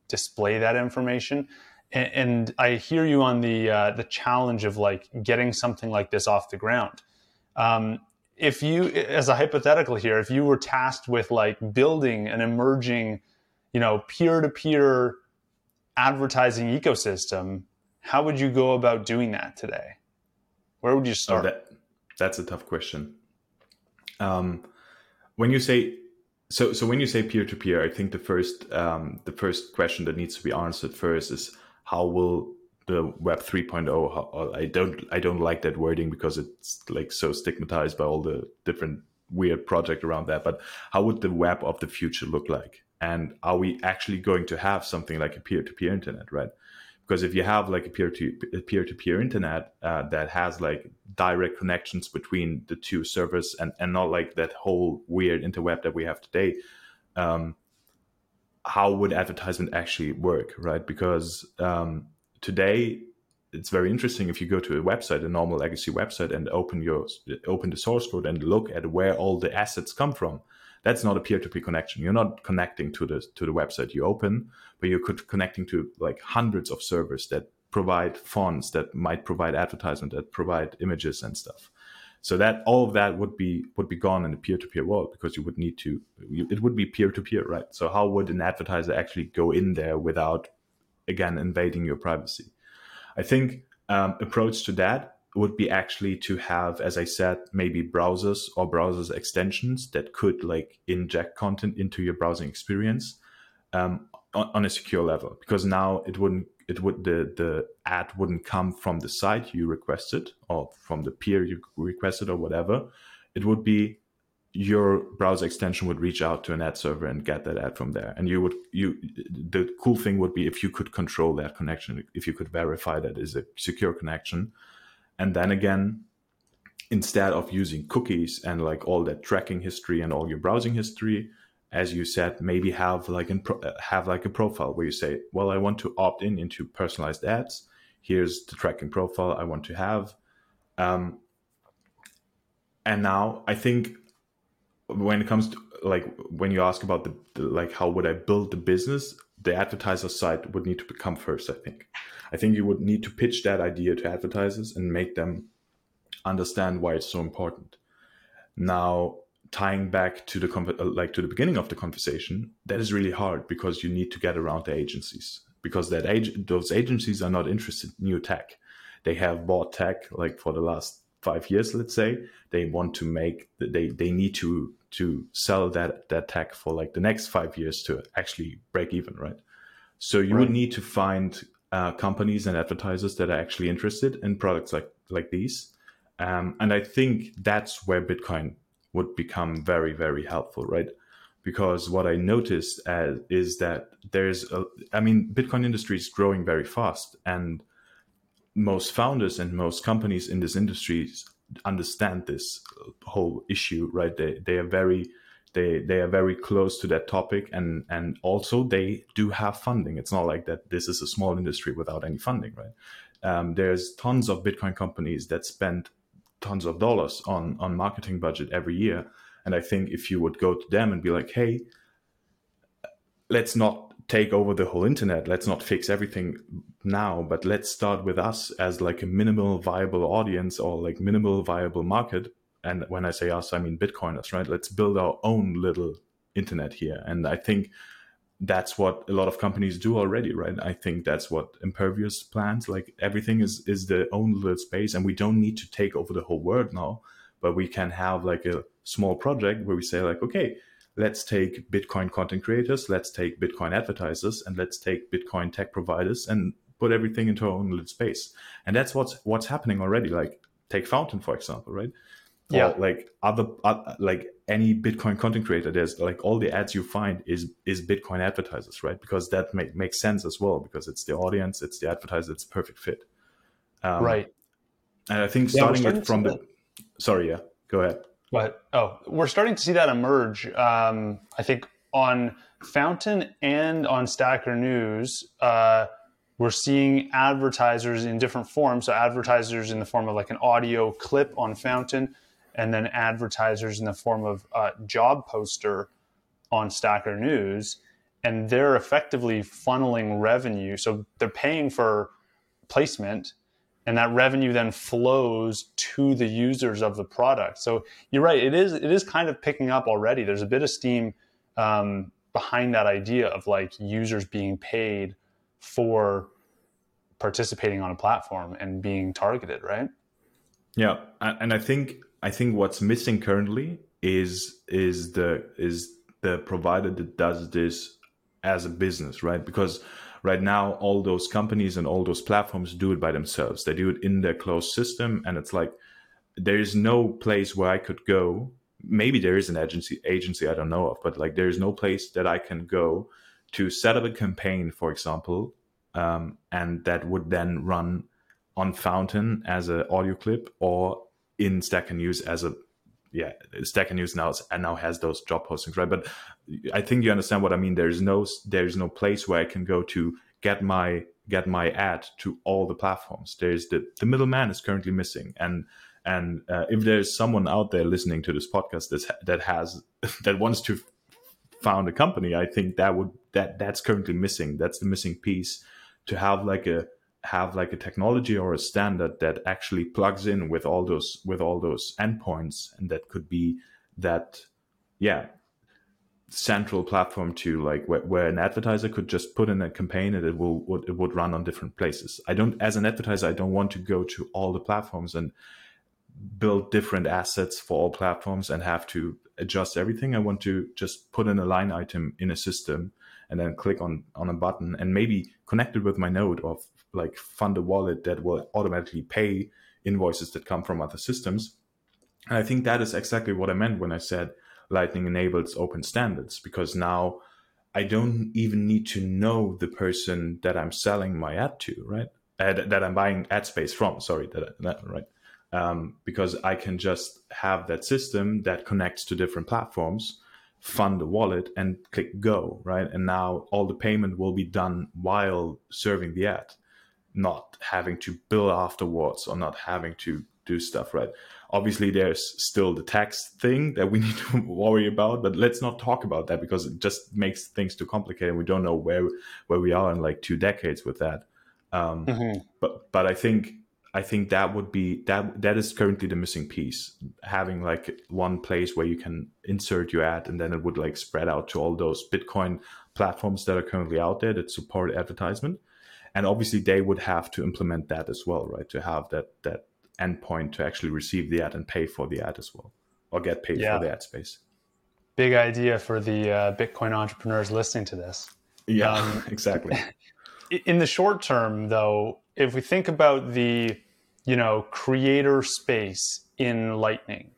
display that information. And, and I hear you on the uh, the challenge of like getting something like this off the ground. Um, if you, as a hypothetical here, if you were tasked with like building an emerging, you know, peer to peer advertising ecosystem, how would you go about doing that today? Where would you oh, start? Oh, that, that's a tough question. Um, when you say so, so when you say peer to peer, I think the first um, the first question that needs to be answered first is how will the web 3.0 how, i don't i don't like that wording because it's like so stigmatized by all the different weird project around that but how would the web of the future look like? And are we actually going to have something like a peer-to-peer internet right because if you have like a peer-to peer-to-peer internet uh, that has like direct connections between the two servers and and not like that whole weird interweb that we have today um, how would advertisement actually work right because um, today it's very interesting if you go to a website, a normal legacy website, and open your open the source code and look at where all the assets come from. That's not a peer-to-peer connection. You're not connecting to the to the website you open, but you're connecting to like hundreds of servers that provide fonts, that might provide advertisement, that provide images and stuff. So that all of that would be would be gone in the peer-to-peer world because you would need to. It would be peer-to-peer, right? So how would an advertiser actually go in there without again invading your privacy. I think um, approach to that would be actually to have, as I said, maybe browsers or browsers extensions that could like inject content into your browsing experience um, on, on, a secure level. Because now it wouldn't, it would the the ad wouldn't come from the site you requested or from the peer you requested or whatever. It would be your browser extension would reach out to an ad server and get that ad from there and you would you the cool thing would be if you could control that connection if you could verify that is a secure connection and then again instead of using cookies and like all that tracking history and all your browsing history as you said maybe have like an, have like a profile where you say well i want to opt in into personalized ads. Here's the tracking profile i want to have. Um, and now i think when it comes to like when you ask about the, the, like how would I build the business, the advertiser side would need to become first. I think. I think you would need to pitch that idea to advertisers and make them understand why it's so important. Now, tying back to the uh, like to the beginning of the conversation, that is really hard because you need to get around the agencies because that age those agencies are not interested in new tech. They have bought tech like for the last five years, let's say, they want to make they they need to to sell that that tech for like the next five years to actually break even, right? So you right. would need to find uh, companies and advertisers that are actually interested in products like like these, um, and I think that's where Bitcoin would become very very helpful, right? Because what I noticed as, is that there's, a, I mean, Bitcoin industry is growing very fast, and most founders and most companies in this industry understand this whole issue, right? They they are very they they are very close to that topic, and and also they do have funding. It's not like that. This is a small industry without any funding, right? Um, there's tons of Bitcoin companies that spend tons of dollars on on marketing budget every year, and I think if you would go to them and be like, hey, let's not take over the whole internet. Let's not fix everything now, but let's start with us as like a minimal viable audience or like minimal viable market. And when I say us, I mean Bitcoiners, right? Let's build our own little internet here. And I think that's what a lot of companies do already, right? I think that's what Impervious plans. Like everything is is the own little space, and we don't need to take over the whole world now, but we can have like a small project where we say like, okay, let's take Bitcoin content creators, let's take Bitcoin advertisers, and let's take Bitcoin tech providers and put everything into our own little space. And that's what's what's happening already. Like take Fountain for example, right? Yeah. Or like other uh, like any Bitcoin content creator, there's like all the ads you find is is Bitcoin advertisers, right? Because that make, makes sense as well because it's the audience, it's the advertiser, it's a perfect fit. Um, right. And I think starting yeah, it from the, sorry, yeah, go ahead. But oh, we're starting to see that emerge. Um, I think on Fountain and on Stacker News, uh, we're seeing advertisers in different forms. So advertisers in the form of like an audio clip on Fountain, and then advertisers in the form of a job poster on Stacker News, and they're effectively funneling revenue. So they're paying for placement and that revenue then flows to the users of the product. So you're right; it is it is kind of picking up already. There's a bit of steam um, behind that idea of like users being paid for participating on a platform and being targeted, right? Yeah, and I think I think what's missing currently is is the is the provider that does this as a business, right? Because right now all those companies and all those platforms do it by themselves. They do it in their closed system and it's like there is no place where i could go. Maybe there is an agency agency i don't know of but like there is no place that i can go to set up a campaign for example um, and that would then run on fountain as an audio clip or in Stacker News as a yeah, Stacker News now and now has those job postings, right? But I think you understand what I mean. There's no there's no place where I can go to get my get my ad to all the platforms. There's the the middleman is currently missing, and and uh, if there's someone out there listening to this podcast that that has [LAUGHS] that wants to found a company, I think that would that that's currently missing. That's the missing piece to have like a have like a technology or a standard that actually plugs in with all those with all those endpoints and that could be that yeah central platform to like where, where an advertiser could just put in a campaign and it will it would run on different places. I don't as an advertiser i don't want to go to all the platforms and build different assets for all platforms and have to adjust everything. I want to just put in a line item in a system and then click on on a button and maybe connect it with my node of like fund a wallet that will automatically pay invoices that come from other systems. And I think that is exactly what I meant when I said Lightning enables open standards because now I don't even need to know the person that I'm selling my ad to, right? Ad, that I'm buying ad space from. Sorry, that, that right? Um, because I can just have that system that connects to different platforms, fund the wallet, and click go, right? And now all the payment will be done while serving the ad not having to bill afterwards or not having to do stuff right obviously there's still the tax thing that we [LAUGHS] need to worry about but let's not talk about that because it just makes things too complicated we don't know where where we are in like two decades with that um, mm-hmm. but but i think i think that would be that that is currently the missing piece. Having like one place where you can insert your ad and then it would like spread out to all those bitcoin platforms that are currently out there that support advertisement. And obviously they would have to implement that as well right? To have that that endpoint to actually receive the ad and pay for the ad as well or get paid yeah. for the ad space. Big idea for the uh, bitcoin entrepreneurs listening to this. Yeah um, [LAUGHS] exactly. [LAUGHS] in the short term though if we think about the you know creator space in lightning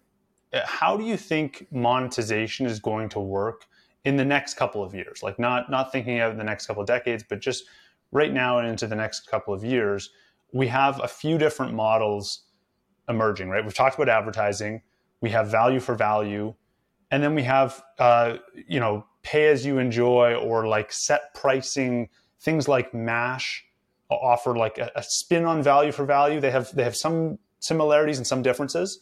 uh, how do you think monetization is going to work in the next couple of years like not not thinking of the next couple of decades but just right now and into the next couple of years, we have a few different models emerging, right? We've talked about advertising, we have value for value, and then we have, uh, you know, pay as you enjoy or like set pricing, things like Mash offer like a, a spin on value for value. They have, they have some similarities and some differences.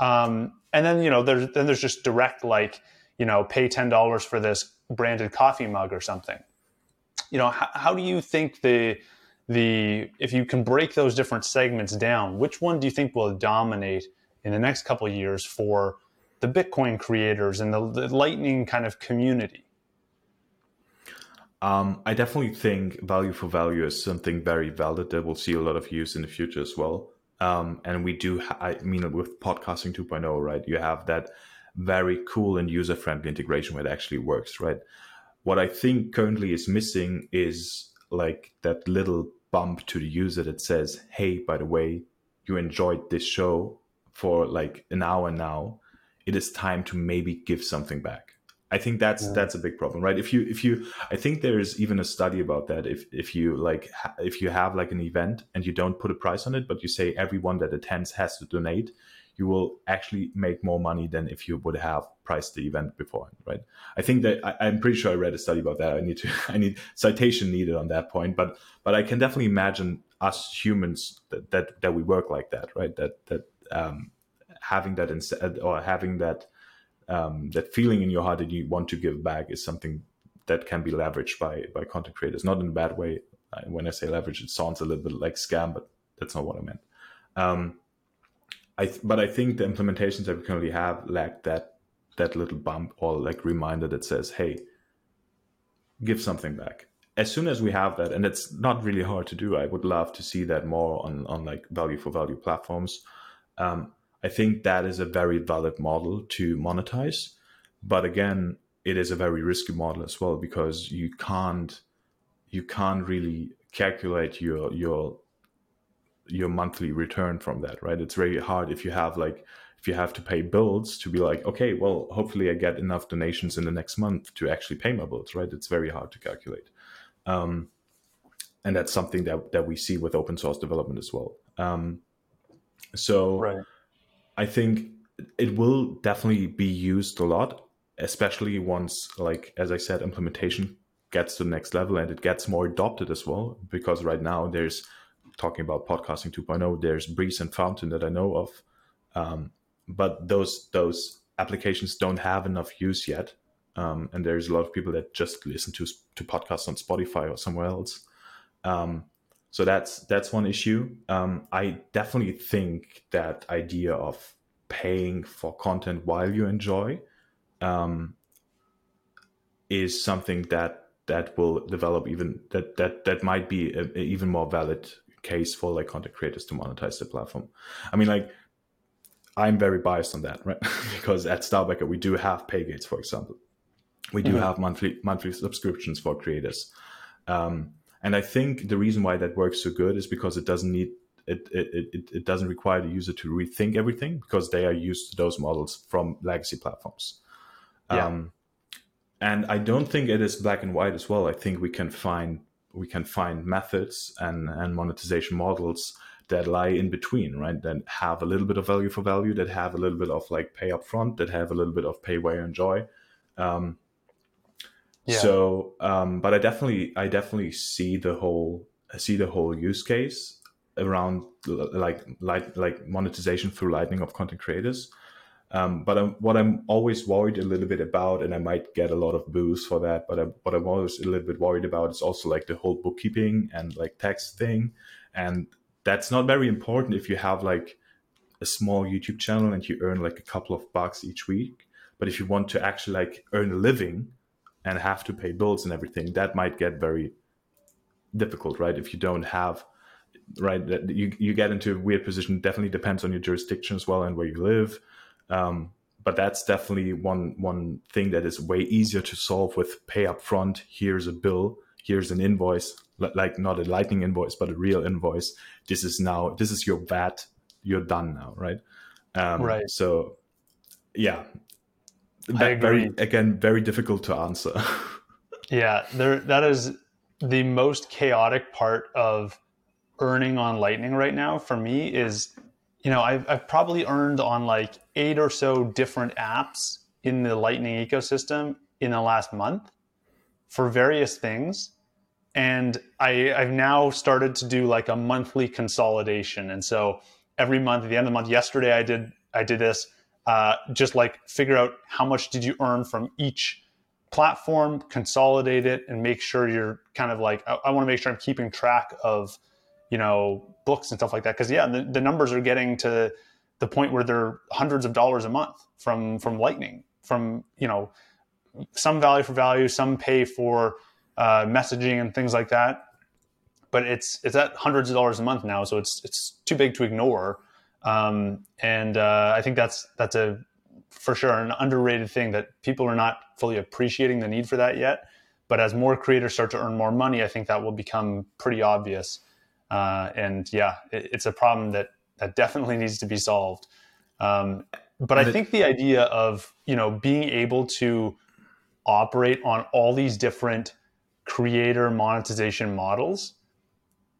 Um, and then, you know, there's, then there's just direct, like, you know, pay $10 for this branded coffee mug or something. you know, how, how do you think the the if you can break those different segments down, which one do you think will dominate in the next couple years for the Bitcoin creators and the, the Lightning kind of community? Um, I definitely think value for value is something very valid that will see a lot of use in the future as well. Um, and we do, ha- I mean, with podcasting 2.0, right? You have that very cool and user friendly integration where it actually works, right? What I think currently is missing is like that little bump to the user that says, hey, by the way, you enjoyed this show for like an hour now. It is time to maybe give something back. I think that's yeah. that's a big problem, right? If you if you I think there's even a study about that. If if you like ha- if you have like an event and you don't put a price on it, but you say everyone that attends has to donate, you will actually make more money than if you would have priced the event before, right? I think that I, am pretty sure I read a study about that. I need to [LAUGHS] I need citation needed on that point, but but I can definitely imagine us humans that that, that we work like that, right? That that um, having that instead or having that um, that feeling in your heart that you want to give back is something that can be leveraged by by content creators, not in a bad way. When I say leverage, it sounds a little bit like scam, but that's not what I meant. Um, I but I think the implementations that we currently have lack that that little bump or like reminder that says, "Hey, give something back." As soon as we have that, and it's not really hard to do, I would love to see that more on on like value for value platforms. Um, I think that is a very valid model to monetize. But again, it is a very risky model as well because you can't you can't really calculate your your your monthly return from that, right? It's very hard if you have like if you have to pay bills to be like, okay, well, hopefully I get enough donations in the next month to actually pay my bills, right? It's very hard to calculate. Um, and that's something that, that we see with open source development as well. Um, so right. I think it will definitely be used a lot, especially once, like as I said, implementation gets to the next level and it gets more adopted as well. Because right now there's talking about podcasting 2.0, there's Breeze and Fountain that I know of, um, but those those applications don't have enough use yet. Um, and there's a lot of people that just listen to to podcasts on Spotify or somewhere else. Um, so that's that's one issue. Um, I definitely think that idea of paying for content while you enjoy um, is something that that will develop even that that that might be an even more valid case for like content creators to monetize the platform. I mean, like I'm very biased on that, right? [LAUGHS] because at Starbackr we do have pay gates, for example. We do mm-hmm. have monthly monthly subscriptions for creators. Um, and I think the reason why that works so good is because it doesn't need it, it, it, it doesn't require the user to rethink everything because they are used to those models from legacy platforms. Yeah. Um, and I don't think it is black and white as well. I think we can find we can find methods and, and monetization models that lie in between, right? That have a little bit of value for value, that have a little bit of like pay up front, that have a little bit of pay where you enjoy. Um, yeah. So, um, but I definitely, I definitely see the whole, I see the whole use case around like like like monetization through Lightning of content creators. Um, but I'm, what I'm always worried a little bit about, and I might get a lot of boos for that, but I'm, what I'm always a little bit worried about is also like the whole bookkeeping and like tax thing, and that's not very important if you have like a small YouTube channel and you earn like a couple of bucks each week. But if you want to actually like earn a living and have to pay bills and everything, that might get very difficult, right? If you don't have, right, that you, you get into a weird position. Definitely depends on your jurisdiction as well and where you live. Um, but that's definitely one one thing that is way easier to solve with pay up front. Here's a bill. Here's an invoice, like not a lightning invoice, but a real invoice. This is now this is your VAT. You're done now, right? Um, right. So, yeah, very again very difficult to answer. [LAUGHS] yeah, there that is the most chaotic part of earning on Lightning right now for me is you know I've, I've probably earned on like eight or so different apps in the Lightning ecosystem in the last month for various things. And I, I've now started to do like a monthly consolidation. And so every month at the end of the month yesterday I did I did this uh, just like figure out how much did you earn from each platform, consolidate it, and make sure you're kind of like I, I want to make sure I'm keeping track of you know books and stuff like that because yeah, the, the numbers are getting to the point where they're hundreds of dollars a month from from Lightning, from you know some value for value, some pay for uh, messaging and things like that. But it's it's at hundreds of dollars a month now, so it's it's too big to ignore. Um, and uh, I think that's that's a for sure an underrated thing that people are not fully appreciating the need for that yet. But as more creators start to earn more money, I think that will become pretty obvious. Uh, and yeah, it, it's a problem that that definitely needs to be solved. Um, but I think the idea of you know being able to operate on all these different creator monetization models,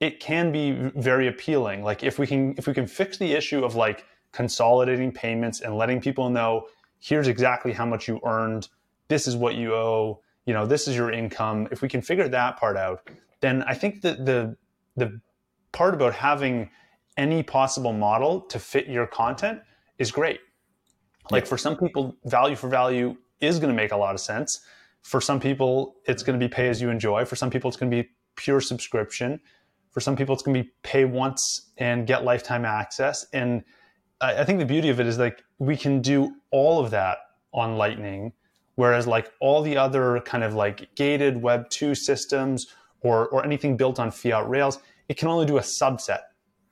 it can be very appealing. Like if we can if we can fix the issue of like consolidating payments and letting people know here's exactly how much you earned, this is what you owe, you know, this is your income. If we can figure that part out, then I think that the the part about having any possible model to fit your content is great. Like for some people, value for value is going to make a lot of sense. For some people, it's going to be pay as you enjoy. For some people, it's going to be pure subscription. For some people, it's going to be pay once and get lifetime access. And I think the beauty of it is like we can do all of that on Lightning, whereas like all the other kind of like gated Web two systems or or anything built on fiat rails, it can only do a subset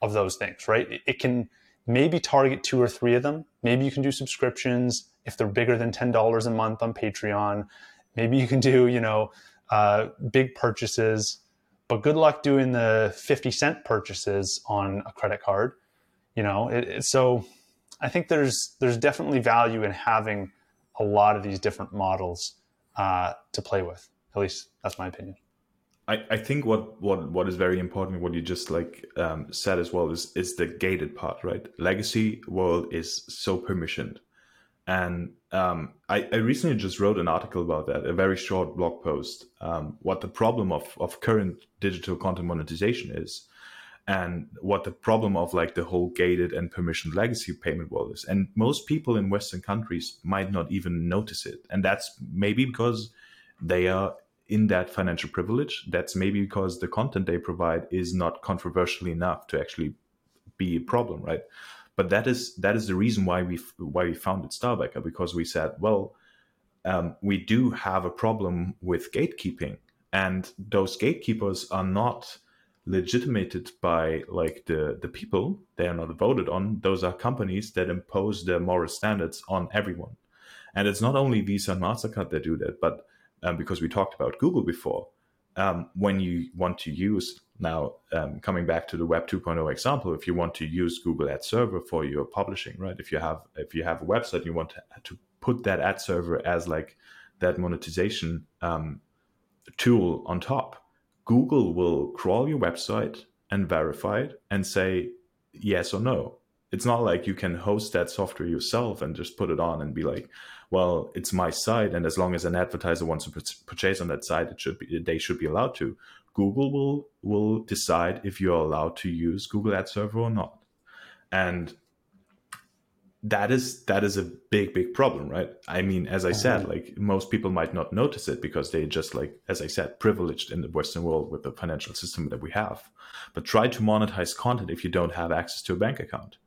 of those things, right? It can maybe target two or three of them. Maybe you can do subscriptions if they're bigger than $10 a month on Patreon. Maybe you can do, you know, uh, big purchases, but good luck doing the 50 cent purchases on a credit card. You know, it, it, so I think there's there's definitely value in having a lot of these different models uh, to play with. At least that's my opinion. I, I think what, what what is very important, what you just like um, said as well, is is the gated part, right? Legacy world is so permissioned, and um, I, I recently just wrote an article about that, a very short blog post. Um, what the problem of of current digital content monetization is, and what the problem of like the whole gated and permissioned legacy payment world is. And most people in Western countries might not even notice it, and that's maybe because they are in that financial privilege. That's maybe because the content they provide is not controversial enough to actually be a problem, right? But that is that is the reason why we why we founded Starbackr because we said, well, um, we do have a problem with gatekeeping, and those gatekeepers are not legitimated by like the the people. They are not voted on. Those are companies that impose their moral standards on everyone, and it's not only Visa and Mastercard that do that, but um, because we talked about Google before, um, when you want to use now um, coming back to the Web 2.0 example, if you want to use Google Ad Server for your publishing, right? If you have if you have a website, you want to, to put that ad server as like that monetization um, tool on top. Google will crawl your website and verify it and say yes or no. It's not like you can host that software yourself and just put it on and be like, well, it's my site, and as long as an advertiser wants to purchase on that site, it should be they should be allowed to. Google will will decide if you're allowed to use Google Ad Server or not, and that is that is a big big problem right i mean as i said mm-hmm. like most people might not notice it because they just like as i said privileged in the western world with the financial system that we have but try to monetize content if you don't have access to a bank account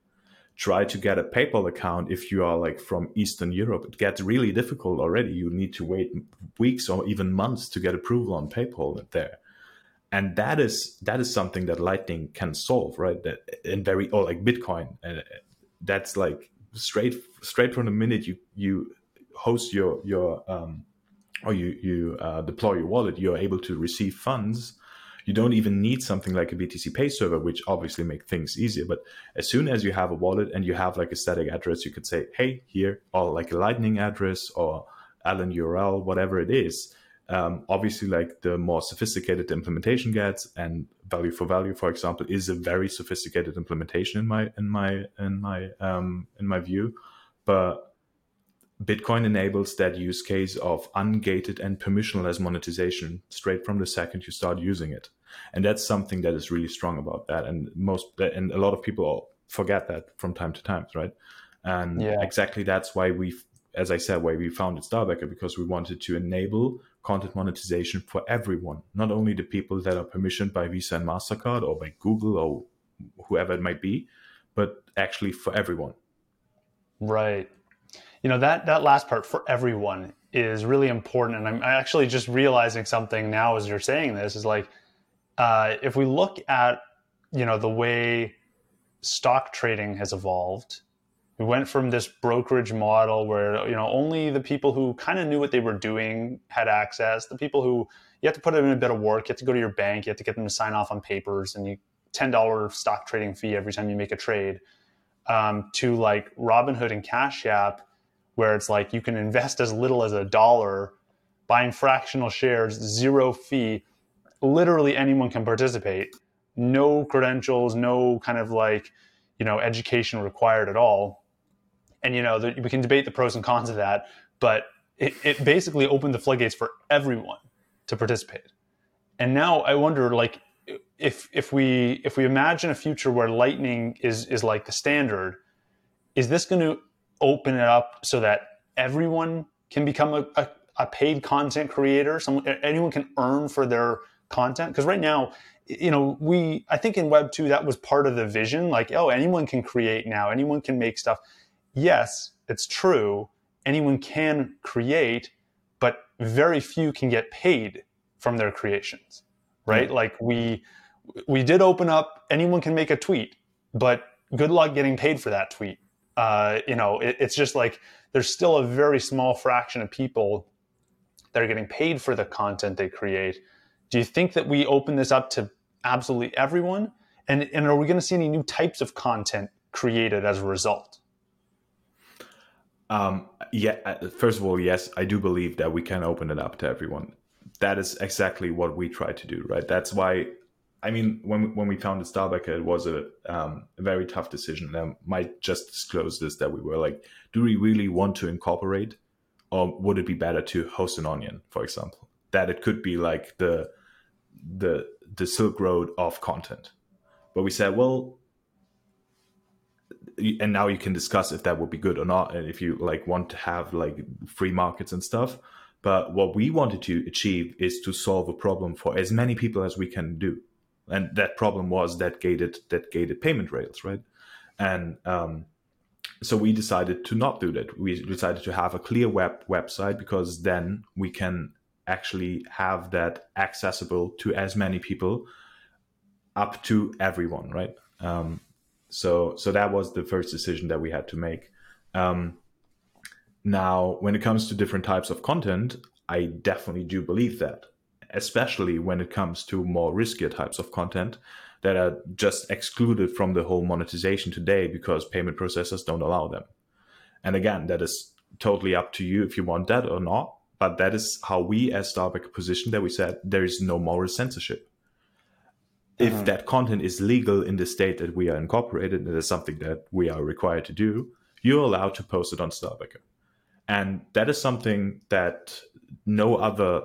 try to get a PayPal account if you are like from Eastern Europe. It gets really difficult already. You need to wait weeks or even months to get approval on PayPal there. And that is that is something that Lightning can solve, right? That and very or like Bitcoin, and uh, that's like straight straight from the minute you you host your your um, or you you uh, deploy your wallet, you're able to receive funds you don't even need something like a BTC Pay server, which obviously make things easier. But as soon as you have a wallet and you have like a static address, you could say, hey, here, or like a lightning address or LNURL, whatever it is. Um, obviously, like the more sophisticated the implementation gets, and value for value, for example, is a very sophisticated implementation in my in my in my um, in my view. But Bitcoin enables that use case of ungated and permissionless monetization straight from the second you start using it. And that's something that is really strong about that. And most, and a lot of people forget that from time to time, right? And yeah. exactly that's why we as I said, why we founded Starbackr because we wanted to enable content monetization for everyone, not only the people that are permissioned by Visa and Mastercard or by Google or whoever it might be, but actually for everyone. Right. You know that that last part for everyone is really important, and I'm actually just realizing something now as you're saying this is like uh, if we look at you know the way stock trading has evolved we went from this brokerage model where you know only the people who kind of knew what they were doing had access. The people who you have to put in a bit of work. You have to go to your bank. You have to get them to sign off on papers and you $10 stock trading fee every time you make a trade um, to like robinhood and cash app where it's like you can invest as little as a dollar buying fractional shares zero fee. Literally anyone can participate. No credentials no kind of like you know education required at all and you know the, we can debate the pros and cons of that but it, it basically opened the floodgates for everyone to participate. And now i wonder like if if we if we imagine a future where lightning is is like the standard is this going to open it up so that everyone can become a, a, a paid content creator? Someone anyone can earn for their content? Because right now you know we i think in web 2 that was part of the vision like oh anyone can create now. Anyone can make stuff yes, it's true. Anyone can create, but very few can get paid from their creations, right? Mm-hmm. Like we we did open up. Anyone can make a tweet, but good luck getting paid for that tweet. Uh, you know, it, it's just like there's still a very small fraction of people that are getting paid for the content they create. Do you think that we open this up to absolutely everyone? And, and are we going to see any new types of content created as a result? Um, yeah, uh, first of all, yes, I do believe that we can open it up to everyone. That is exactly what we try to do, right? That's why, I mean, when when we founded Starbackr, it was a, um, a very tough decision. And I might just disclose this that we were like, do we really want to incorporate, or would it be better to host an onion, for example? That it could be like the the the Silk Road of content. But we said, well, and now you can discuss if that would be good or not and if you like want to have like free markets and stuff. But what we wanted to achieve is to solve a problem for as many people as we can do. And that problem was that gated that gated payment rails right? And um, so we decided to not do that. We decided to have a clear web website because then we can actually have that accessible to as many people up to everyone right? Um, so so that was the first decision that we had to make. Um, now, when it comes to different types of content, I definitely do believe that, especially when it comes to more riskier types of content that are just excluded from the whole monetization today because payment processors don't allow them. And again, that is totally up to you if you want that or not. But that is how we as Starbackr positioned that we said there is no moral censorship if uh-huh. that content is legal in the state that we are incorporated, and is something that we are required to do, you're allowed to post it on Starbackr. And that is something that no other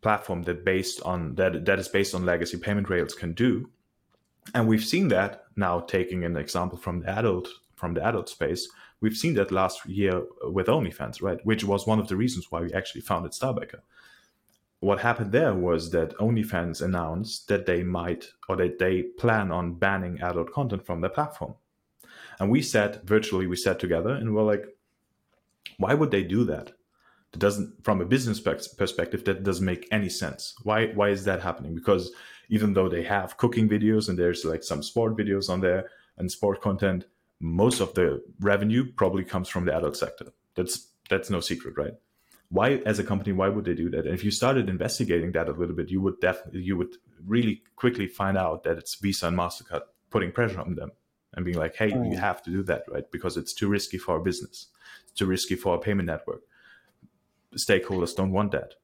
platform that based on that that is based on legacy payment rails can do. And we've seen that now taking an example from the adult from the adult space, we've seen that last year with OnlyFans, right? Which was one of the reasons why we actually founded Starbackr what happened there was that OnlyFans announced that they might or that they plan on banning adult content from their platform. And we sat virtually, we sat together and we're like, why would they do that? That doesn't, from a business perspective, that doesn't make any sense. Why? Why is that happening? Because even though they have cooking videos and there's like some sport videos on there and sport content, most of the revenue probably comes from the adult sector. That's that's no secret, right? Why as a company why would they do that? And if you started investigating that a little bit you would definitely you would really quickly find out that it's visa and mastercard putting pressure on them and being like hey mm. you have to do that right? Because it's too risky for our business. It's too risky for our payment network. Stakeholders don't want that.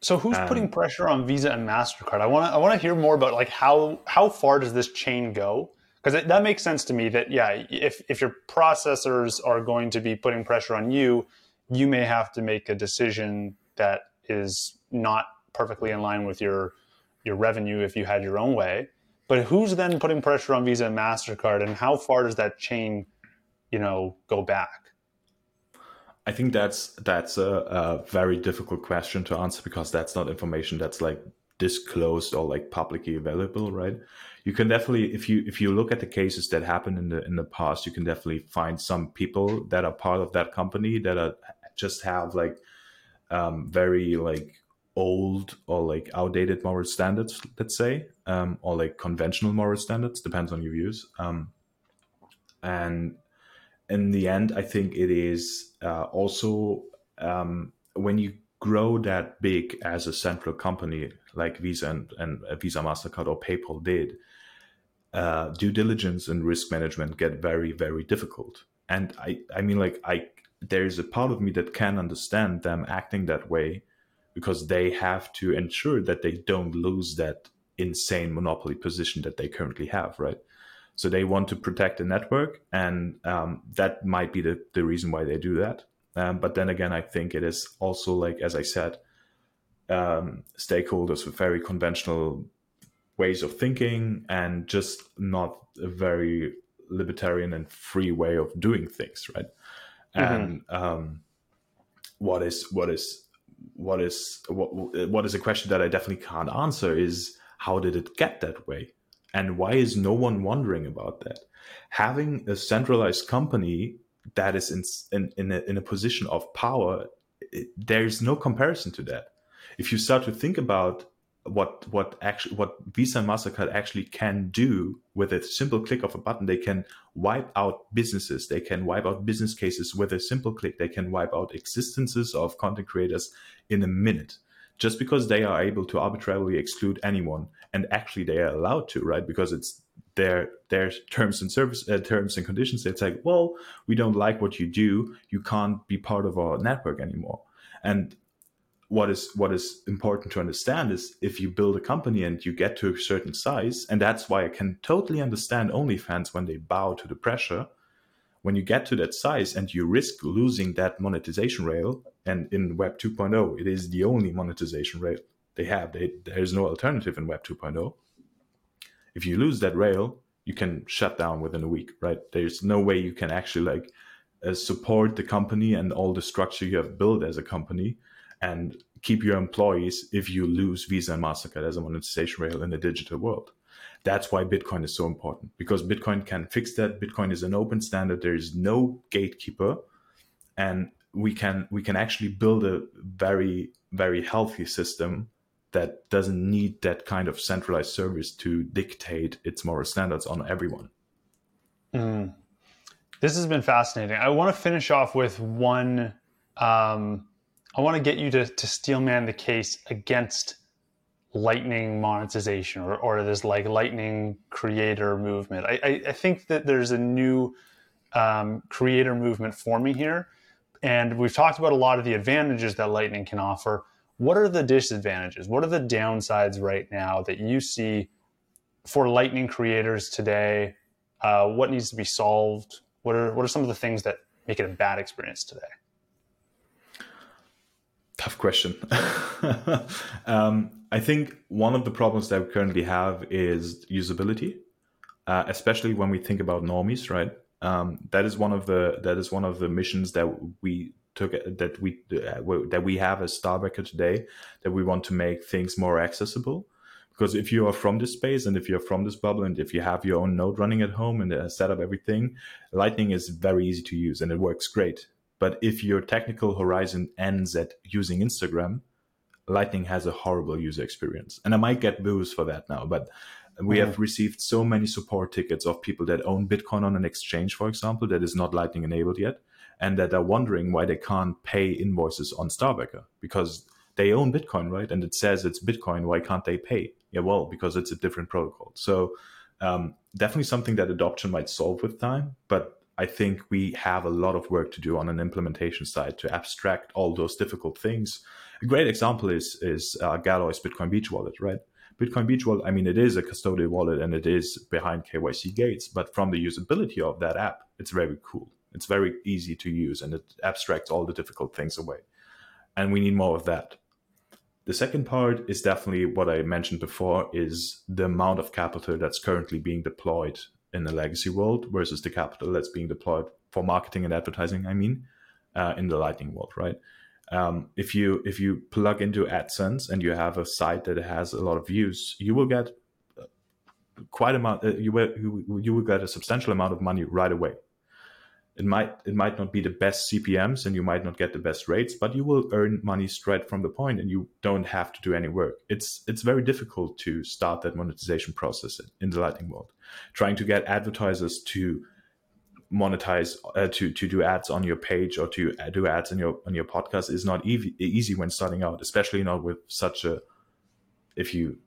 So who's um, putting pressure on visa and mastercard? I want to i want to hear more about like how how far does this chain go? Because that makes sense to me that yeah if if your processors are going to be putting pressure on you you may have to make a decision that is not perfectly in line with your your revenue if you had your own way. But who's then putting pressure on Visa and Mastercard, and how far does that chain, you know, go back? I think that's that's a, a, very difficult question to answer because that's not information that's like disclosed or like publicly available, right? You can definitely, if you if you look at the cases that happened in the in the past, you can definitely find some people that are part of that company that are just have like um, very like old or like outdated moral standards, let's say, um, or like conventional moral standards, depends on your views. Um, and in the end, I think it is uh, also um, when you grow that big as a central company like Visa and, and Visa, Mastercard, or PayPal did, uh, due diligence and risk management get very, very difficult. And I, I mean, like I, there's a part of me that can understand them acting that way because they have to ensure that they don't lose that insane monopoly position that they currently have, right? So they want to protect the network, and um, that might be the, the reason why they do that. Um, but then again, I think it is also like, as I said, um, stakeholders with very conventional ways of thinking and just not a very libertarian and free way of doing things, right? Mm-hmm. And um, what is what is what is what what is a question that I definitely can't answer is how did it get that way? And why is no one wondering about that? Having a centralized company that is in in in a, in a position of power, it, there's no comparison to that. If you start to think about what what actually what Visa and Mastercard actually can do with a simple click of a button. They can wipe out businesses. They can wipe out business cases with a simple click. They can wipe out existences of content creators in a minute just because they are able to arbitrarily exclude anyone and actually they are allowed to right because it's their their terms and service uh, terms and conditions it's like well we don't like what you do you can't be part of our network anymore and what is what is important to understand is if you build a company and you get to a certain size and that's why i can totally understand onlyfans when they bow to the pressure when you get to that size and you risk losing that monetization rail, and in Web 2.0, it is the only monetization rail they have. They, there is no alternative in Web 2.0. If you lose that rail, you can shut down within a week, right? There's no way you can actually like uh, support the company and all the structure you have built as a company and keep your employees if you lose Visa and MasterCard as a monetization rail in the digital world. That's why Bitcoin is so important because Bitcoin can fix that. Bitcoin is an open standard. There is no gatekeeper, and we can we can actually build a very very healthy system that doesn't need that kind of centralized service to dictate its moral standards on everyone. Mm. This has been fascinating. I want to finish off with one. Um, I want to get you to, to steelman the case against lightning monetization or, or this like lightning creator movement. I, I, I think that there's a new um, creator movement forming here. And we've talked about a lot of the advantages that Lightning can offer. What are the disadvantages? What are the downsides right now that you see for Lightning creators today? Uh, what needs to be solved? What are what are some of the things that make it a bad experience today? Tough question. [LAUGHS] um, I think one of the problems that we currently have is usability, uh, especially when we think about normies, right? Um, that is one of the that is one of the missions that we took that we uh, that we have as Starbackr today. That we want to make things more accessible, because if you are from this space and if you're from this bubble and if you have your own node running at home and uh, set up everything, Lightning is very easy to use and it works great. But if your technical horizon ends at using Instagram, Lightning has a horrible user experience. And I might get boos for that now, but we have received so many support tickets of people that own Bitcoin on an exchange, for example, that is not Lightning enabled yet, and that are wondering why they can't pay invoices on Starbackr because they own Bitcoin, right? And it says it's Bitcoin. Why can't they pay? Yeah, well, because it's a different protocol. So um, definitely something that adoption might solve with time, but I think we have a lot of work to do on an implementation side to abstract all those difficult things a great example is is uh, Galoy's Bitcoin Beach wallet, right? Bitcoin Beach wallet, I mean, it is a custodial wallet and it is behind KYC gates, but from the usability of that app, it's very cool. It's very easy to use and it abstracts all the difficult things away. And we need more of that. The second part is definitely what I mentioned before is the amount of capital that's currently being deployed in the legacy world versus the capital that's being deployed for marketing and advertising, I mean. uh, in the Lightning world, right? Um, if you if you plug into AdSense and you have a site that has a lot of views, you will get quite amount. Uh, you will you will get a substantial amount of money right away. It might it might not be the best CPMS and you might not get the best rates, but you will earn money straight from the point, and you don't have to do any work. It's it's very difficult to start that monetization process in the Lightning world. Trying to get advertisers to monetize uh, to to do ads on your page or to do ads on your on your podcast is not easy easy when starting out, especially not with such a if you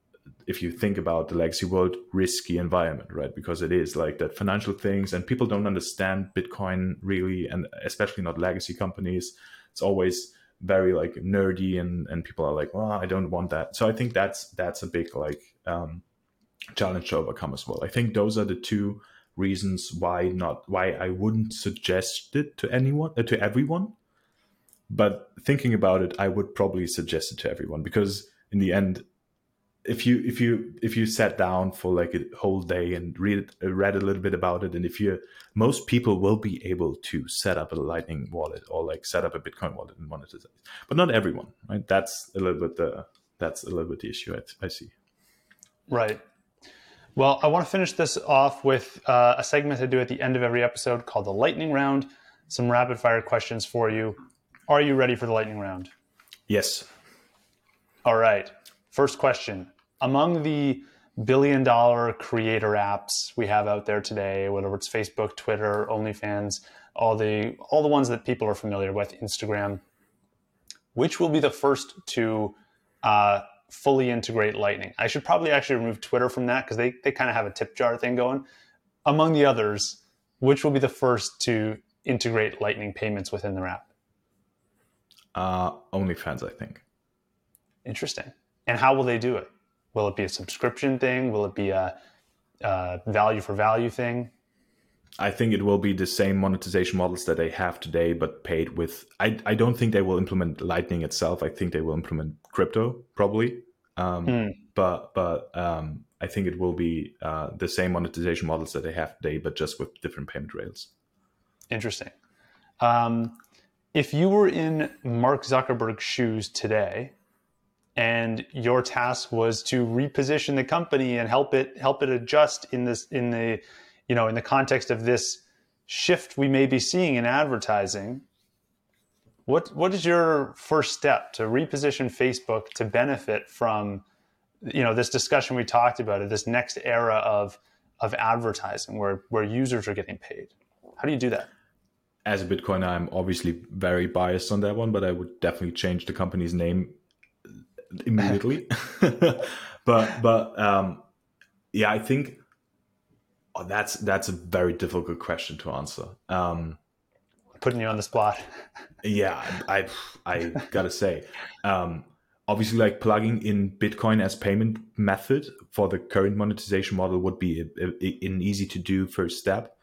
if you think about the legacy world risky environment right? Because it is like that financial things and people don't understand bitcoin really and especially not legacy companies. It's always very like nerdy and and people are like well i don't want that. So i think that's that's a big like um challenge to overcome as well. I think those are the two reasons why not why i wouldn't suggest it to anyone uh, to everyone. But thinking about it i would probably suggest it to everyone because in the end if you if you if you sat down for like a whole day and read read a little bit about it and if you most people will be able to set up a lightning wallet or like set up a bitcoin wallet and monetize. But not everyone right? That's a little bit the that's a little bit the issue i, I see. Right well i want to finish this off with uh, a segment i do at the end of every episode called the lightning round. Some rapid fire questions for you. Are you ready for the lightning round? Yes. All right. First question. Among the billion dollar creator apps we have out there today, whether it's Facebook, Twitter, OnlyFans, all the all the ones that people are familiar with, Instagram, which will be the first to uh, fully integrate Lightning? I should probably actually remove Twitter from that because they, they kind of have a tip jar thing going. Among the others, which will be the first to integrate Lightning payments within their app? Uh, OnlyFans, I think. Interesting. And how will they do it? Will it be a subscription thing? Will it be a, a value for value thing? I think it will be the same monetization models that they have today, but paid with. I, I don't think they will implement Lightning itself. I think they will implement crypto probably. Um, mm. But but um, I think it will be uh, the same monetization models that they have today, but just with different payment rails. Interesting. Um, if you were in Mark Zuckerberg's shoes today, and your task was to reposition the company and help it help it adjust in this in the you know in the context of this shift we may be seeing in advertising what what is your first step to reposition facebook to benefit from you know this discussion we talked about it this next era of of advertising where where users are getting paid how do you do that as a bitcoiner i'm obviously very biased on that one but i would definitely change the company's name immediately. [LAUGHS] but but um, yeah, I think oh, that's that's a very difficult question to answer. Um, Putting you on the spot. yeah, I I gotta say, um, obviously, like plugging in Bitcoin as payment method for the current monetization model would be a, a, an easy to do first step.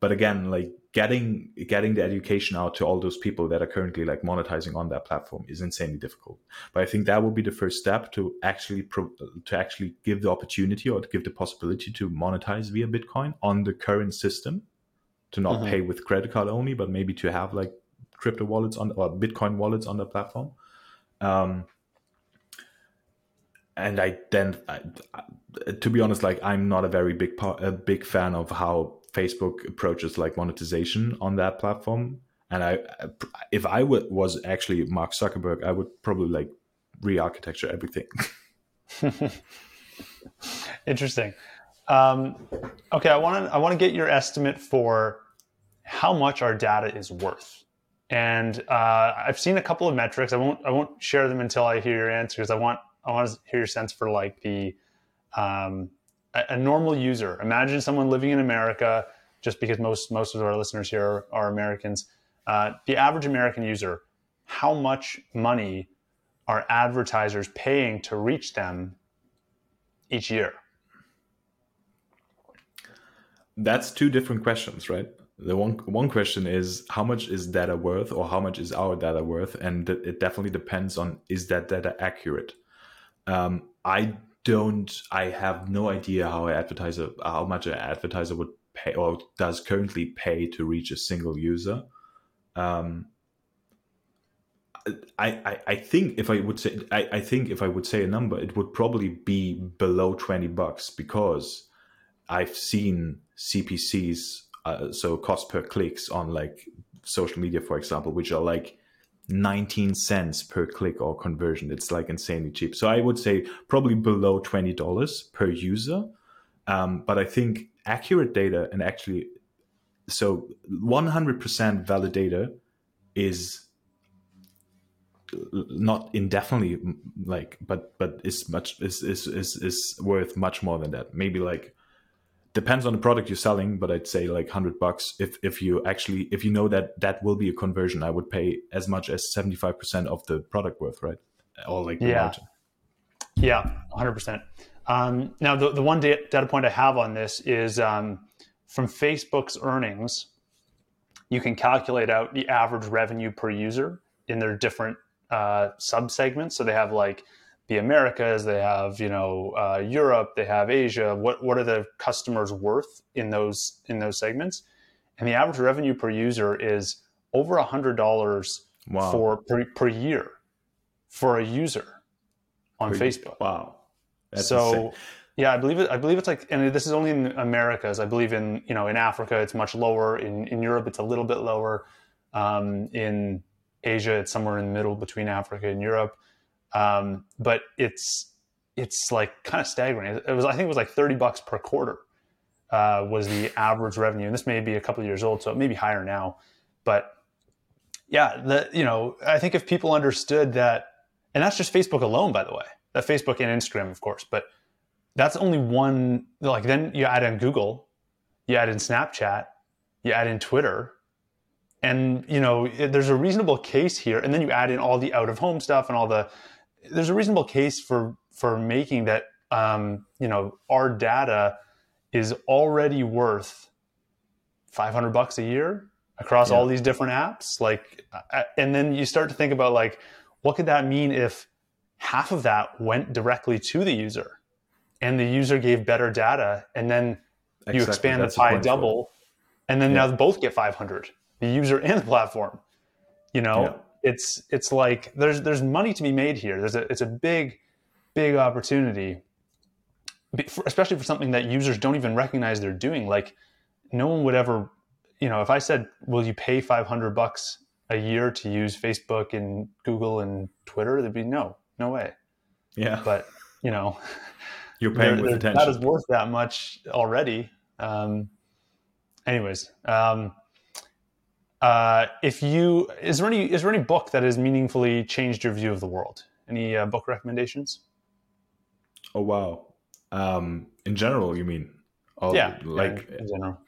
But again, like getting getting the education out to all those people that are currently like monetizing on that platform is insanely difficult but i think that would be the first step to actually pro- to actually give the opportunity or to give the possibility to monetize via bitcoin on the current system to not mm-hmm. pay with credit card only but maybe to have like crypto wallets on or bitcoin wallets on the platform um, and I then, I, to be honest, like I'm not a very big part, a big fan of how Facebook approaches like monetization on that platform. And I, if I w- was actually Mark Zuckerberg, I would probably like re-architecture everything. [LAUGHS] Interesting. Um, okay, I want to I want to get your estimate for how much our data is worth. And uh, I've seen a couple of metrics. I won't I won't share them until I hear your answers. I want I want to hear your sense for like the um, a, a, normal user. Imagine someone living in America, just because most most of our listeners here are, are Americans. Uh, the average American user, how much money are advertisers paying to reach them each year? That's two different questions, right? The one one question is how much is data worth, or how much is our data worth, and it definitely depends on is that data accurate. Um, I don't i have no idea how an advertiser how much an advertiser would pay or does currently pay to reach a single user um, I, I, I think if I would say I, I think if I would say a number, it would probably be below twenty bucks because I've seen CPCs, uh, so cost per clicks on like social media, for example, which are like 19 cents per click or conversion. It's like insanely cheap. So I would say probably below $20 per user. Um, but I think accurate data and actually, so 100% valid data is not indefinitely like but but is much is, is is is worth much more than that maybe like depends on the product you're selling but i'd say like 100 bucks. If if you actually if you know that that will be a conversion i would pay as much as 75% of the product worth right? Or like yeah. margin. yeah 100% um, now the, the one data point i have on this is um, from facebook's earnings you can calculate out the average revenue per user in their different uh, sub segments so they have like the Americas, they have you know uh, Europe, they have Asia. What what are the customers worth in those in those segments? And the average revenue per user is over a hundred dollars wow. for per, per year for a user on per, Facebook. Wow, That's so. Insane. Yeah, I believe it. I believe it's like, and this is only in Americas. I believe in you know in Africa it's much lower. In in Europe it's a little bit lower. Um, in Asia it's somewhere in the middle between Africa and Europe. Um, but it's it's like kind of staggering. It was I think it was like thirty bucks per quarter uh, was the average revenue, and this may be a couple of years old, so it may be higher now. But yeah, the you know I think if people understood that, and that's just Facebook alone, by the way, that Facebook and Instagram, of course, but that's only one. Like then you add in Google, you add in Snapchat, you add in Twitter, and you know there's a reasonable case here, and then you add in all the out of home stuff and all the there's a reasonable case for for making that um, you know our data is already worth 500 bucks a year across yeah. all these different apps like uh, and then you start to think about like what could that mean if half of that went directly to the user and the user gave better data and then exactly. you expand That's the pie double and then yeah. now both get 500 the user and the platform you know it's it's like there's there's money to be made here. There's a it's a big big opportunity, especially for something that users don't even recognize they're doing. Like no one would ever, you know, if I said, "Will you pay 500 bucks a year to use Facebook and Google and Twitter?" There'd be no, no way. Yeah, but you know, [LAUGHS] you're paying with attention. That is worth that much already. Um, anyways, um, uh, if you is there any is there any book that has meaningfully changed your view of the world? Any uh, book recommendations? Oh wow! Um, in general, you mean? Oh, yeah, like yeah, in general.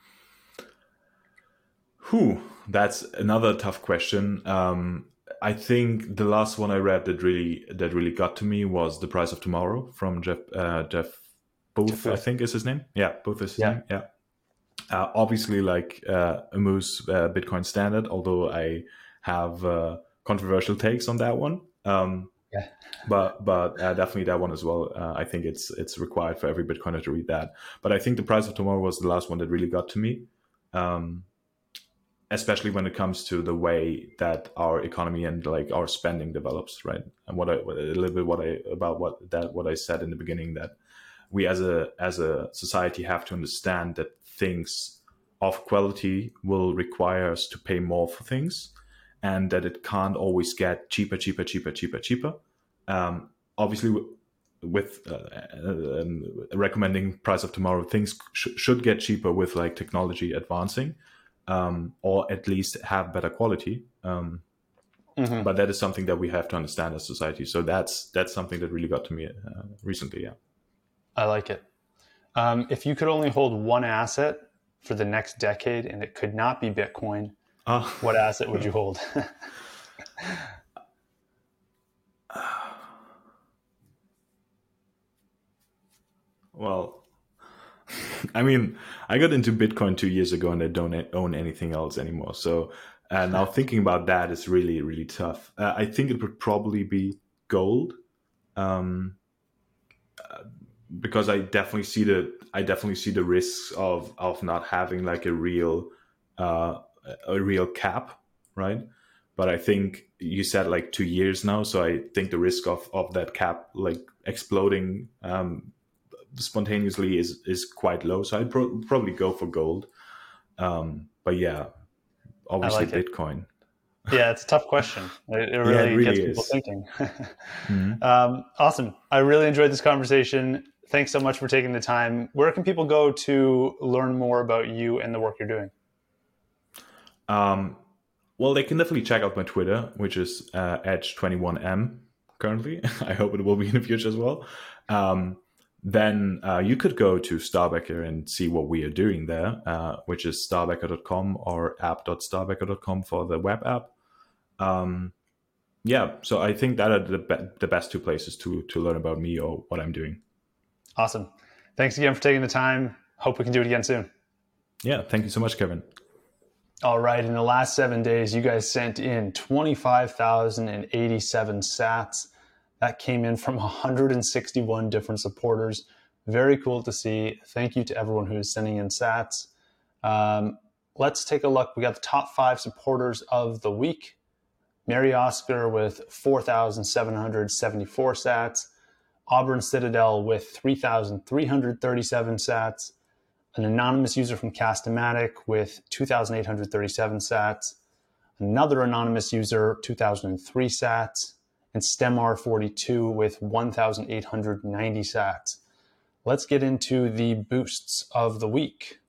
Who? That's another tough question. Um, I think the last one I read that really that really got to me was "The Price of Tomorrow" from Jeff uh, Jeff Booth. I think is his name. Yeah, Booth is his yeah. name. Yeah. Uh, obviously, like uh, Ammous uh, Bitcoin standard, although I have uh, controversial takes on that one. Um, yeah. But but uh, definitely that one as well. Uh, I think it's it's required for every Bitcoiner to read that. But I think the price of tomorrow was the last one that really got to me, um, especially when it comes to the way that our economy and like our spending develops, right? And what I a little bit what I about what that what I said in the beginning that we as a as a society have to understand that things of quality will require us to pay more for things and that it can't always get cheaper, cheaper, cheaper, cheaper, cheaper. Um, obviously, with uh, um, recommending price of tomorrow, things sh- should get cheaper with like technology advancing, um, or at least have better quality. Um, mm-hmm. But that is something that we have to understand as society. So that's that's something that really got to me uh, recently. Yeah, I like it. Um, if you could only hold one asset for the next decade and it could not be Bitcoin, oh. what asset would you hold? [LAUGHS] well, [LAUGHS] I mean, I got into Bitcoin two years ago and I don't own anything else anymore. So uh, now thinking about that is really, really tough. Uh, I think it would probably be gold. Um, because I definitely see the I definitely see the risks of of not having like a real uh, a real cap, right? but I think you said like two years now, so I think the risk of of that cap like exploding um, spontaneously is is quite low. So I'd pro- probably go for gold. Um, but yeah, obviously like Bitcoin. It. [LAUGHS] Yeah, it's a tough question. It, it, really, yeah, it really, gets is. people thinking. [LAUGHS] mm-hmm. um, awesome. I really enjoyed this conversation. Thanks so much for taking the time. Where can people go to learn more about you and the work you're doing? Um, well, they can definitely check out my Twitter, which is uh, Egge21M currently. [LAUGHS] I hope it will be in the future as well. Um, then uh, you could go to Starbackr and see what we are doing there, uh, which is starbackr.com or app.starbackr.com for the web app. Um, yeah, so I think that are the, be- the best two places to to learn about me or what I'm doing. Awesome. Thanks again for taking the time. Hope we can do it again soon. Yeah, thank you so much, Kevin. All right, in the last seven days, you guys sent in 25,087 sats. That came in from [LAUGHS] 161 different supporters. Very cool to see. Thank you to everyone who is sending in sats. Um, let's take a look. We got the top five supporters of the week. Mary Oscar with 4,774 sats. Auburn Citadel with 3,337 sats an anonymous user from Castamatic with 2,837 sats, another anonymous user, 2,003 sats, and StemR42 with 1,890 sats. Let's get into the boosts of the week.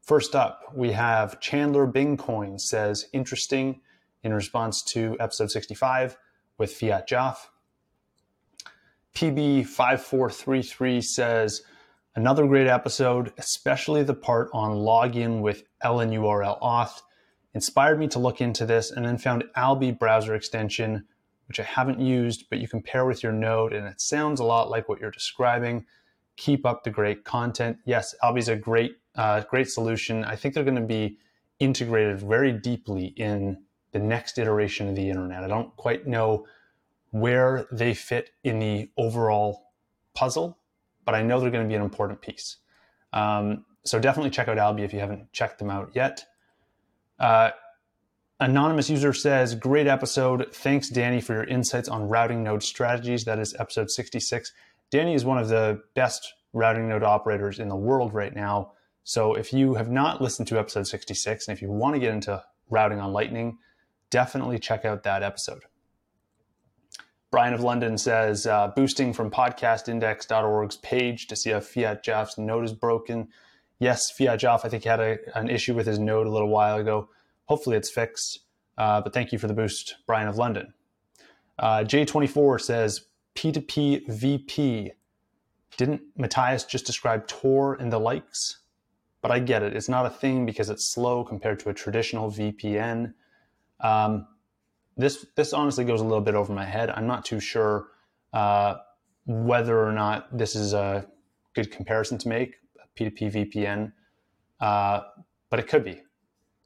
First up, we have Chandler Bingcoin says, interesting in response to episode 65 with fiatjaf. PB5433 says, Another great episode, especially the part on login with LNURL auth, inspired me to look into this and then found Alby browser extension, which I haven't used, but you can pair with your node and it sounds a lot like what you're describing. Keep up the great content. Yes, Alby's a great, uh, great solution. I think they're going to be integrated very deeply in the next iteration of the internet. I don't quite know where they fit in the overall puzzle, but I know they're going to be an important piece. Um, so definitely check out Alby if you haven't checked them out yet. Uh, anonymous user says, Great episode. Thanks, Danny, for your insights on routing node strategies. That is episode 66. Danny is one of the best routing node operators in the world right now. So if you have not listened to episode 66 and if you want to get into routing on Lightning, definitely check out that episode. Brian of London says, uh, boosting from podcastindex.org's page to see if fiatjaf's node is broken. Yes, fiatjaf, I think, he had a, an issue with his node a little while ago. Hopefully it's fixed. Uh, but thank you for the boost, Brian of London. Uh, J24 says, P2P VP. Didn't Matthias just describe Tor and the likes? But I get it. It's not a thing because it's slow compared to a traditional VPN. Um, this this honestly goes a little bit over my head. I'm not too sure uh, whether or not this is a good comparison to make P2P VPN, uh, but it could be.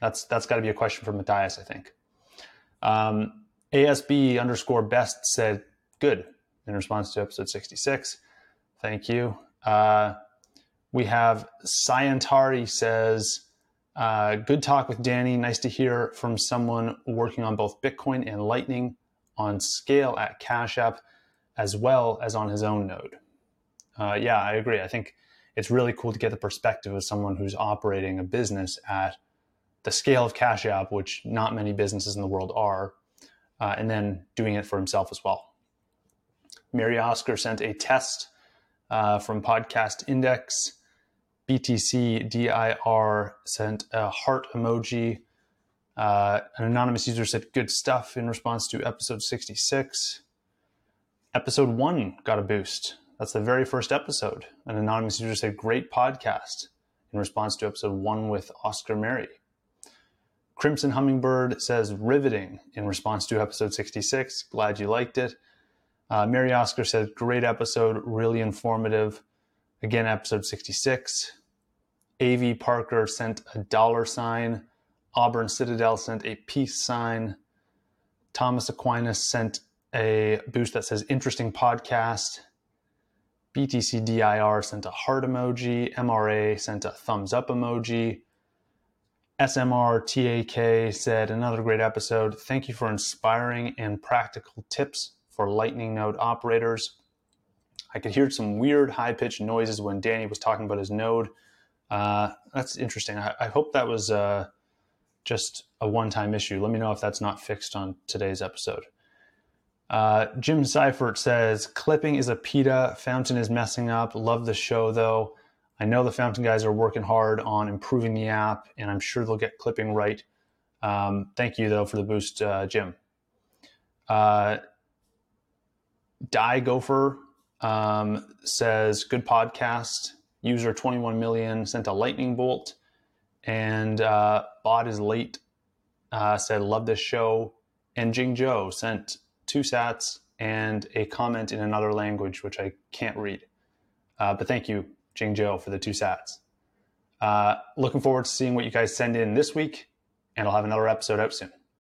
That's that's got to be a question for Matthias, I think. Um, ASB underscore best said good in response to episode 66. Thank you. Uh, we have Scientari says uh, good talk with Danny. Nice to hear from someone working on both Bitcoin and Lightning on scale at Cash App as well as on his own node. Uh, yeah, I agree. I think it's really cool to get the perspective of someone who's operating a business at the scale of Cash App, which not many businesses in the world are, uh, and then doing it for himself as well. Mary Oscar sent a test uh, from Podcast Index BTC DIR sent a heart emoji. Uh, an anonymous user said good stuff in response to episode 66. Episode one got a boost. That's the very first episode. An anonymous user said great podcast in response to episode one with Oscar Mary. Crimson Hummingbird says riveting in response to episode 66. Glad you liked it. Uh, Mary Oscar said great episode, really informative. Again, episode 66. AV Parker sent a dollar sign. Auburn Citadel sent a peace sign. Thomas Aquinas sent a boost that says interesting podcast. BTC DIR sent a heart emoji. MRA sent a thumbs up emoji. SMRTAK said, another great episode. Thank you for inspiring and practical tips for Lightning node operators. I could hear some weird high pitched noises when Danny was talking about his node. Uh, that's interesting. I, I, hope that was uh, just a one time issue. Let me know if that's not fixed on today's episode. Uh, Jim Seifert says, clipping is a PETA. Fountain is messing up. Love the show though. I know the Fountain guys are working hard on improving the app, and I'm sure they'll get clipping right. Um, thank you though for the boost, uh, Jim. Uh, Die Gopher um, says, good podcast. User 21 million sent a lightning bolt. And uh, Bot is late uh, said, love this show. And Jing Joe sent two sats and a comment in another language, which I can't read. Uh, but thank you, Jing Joe, for the two sats. Uh, looking forward to seeing what you guys send in this week, and I'll have another episode out soon.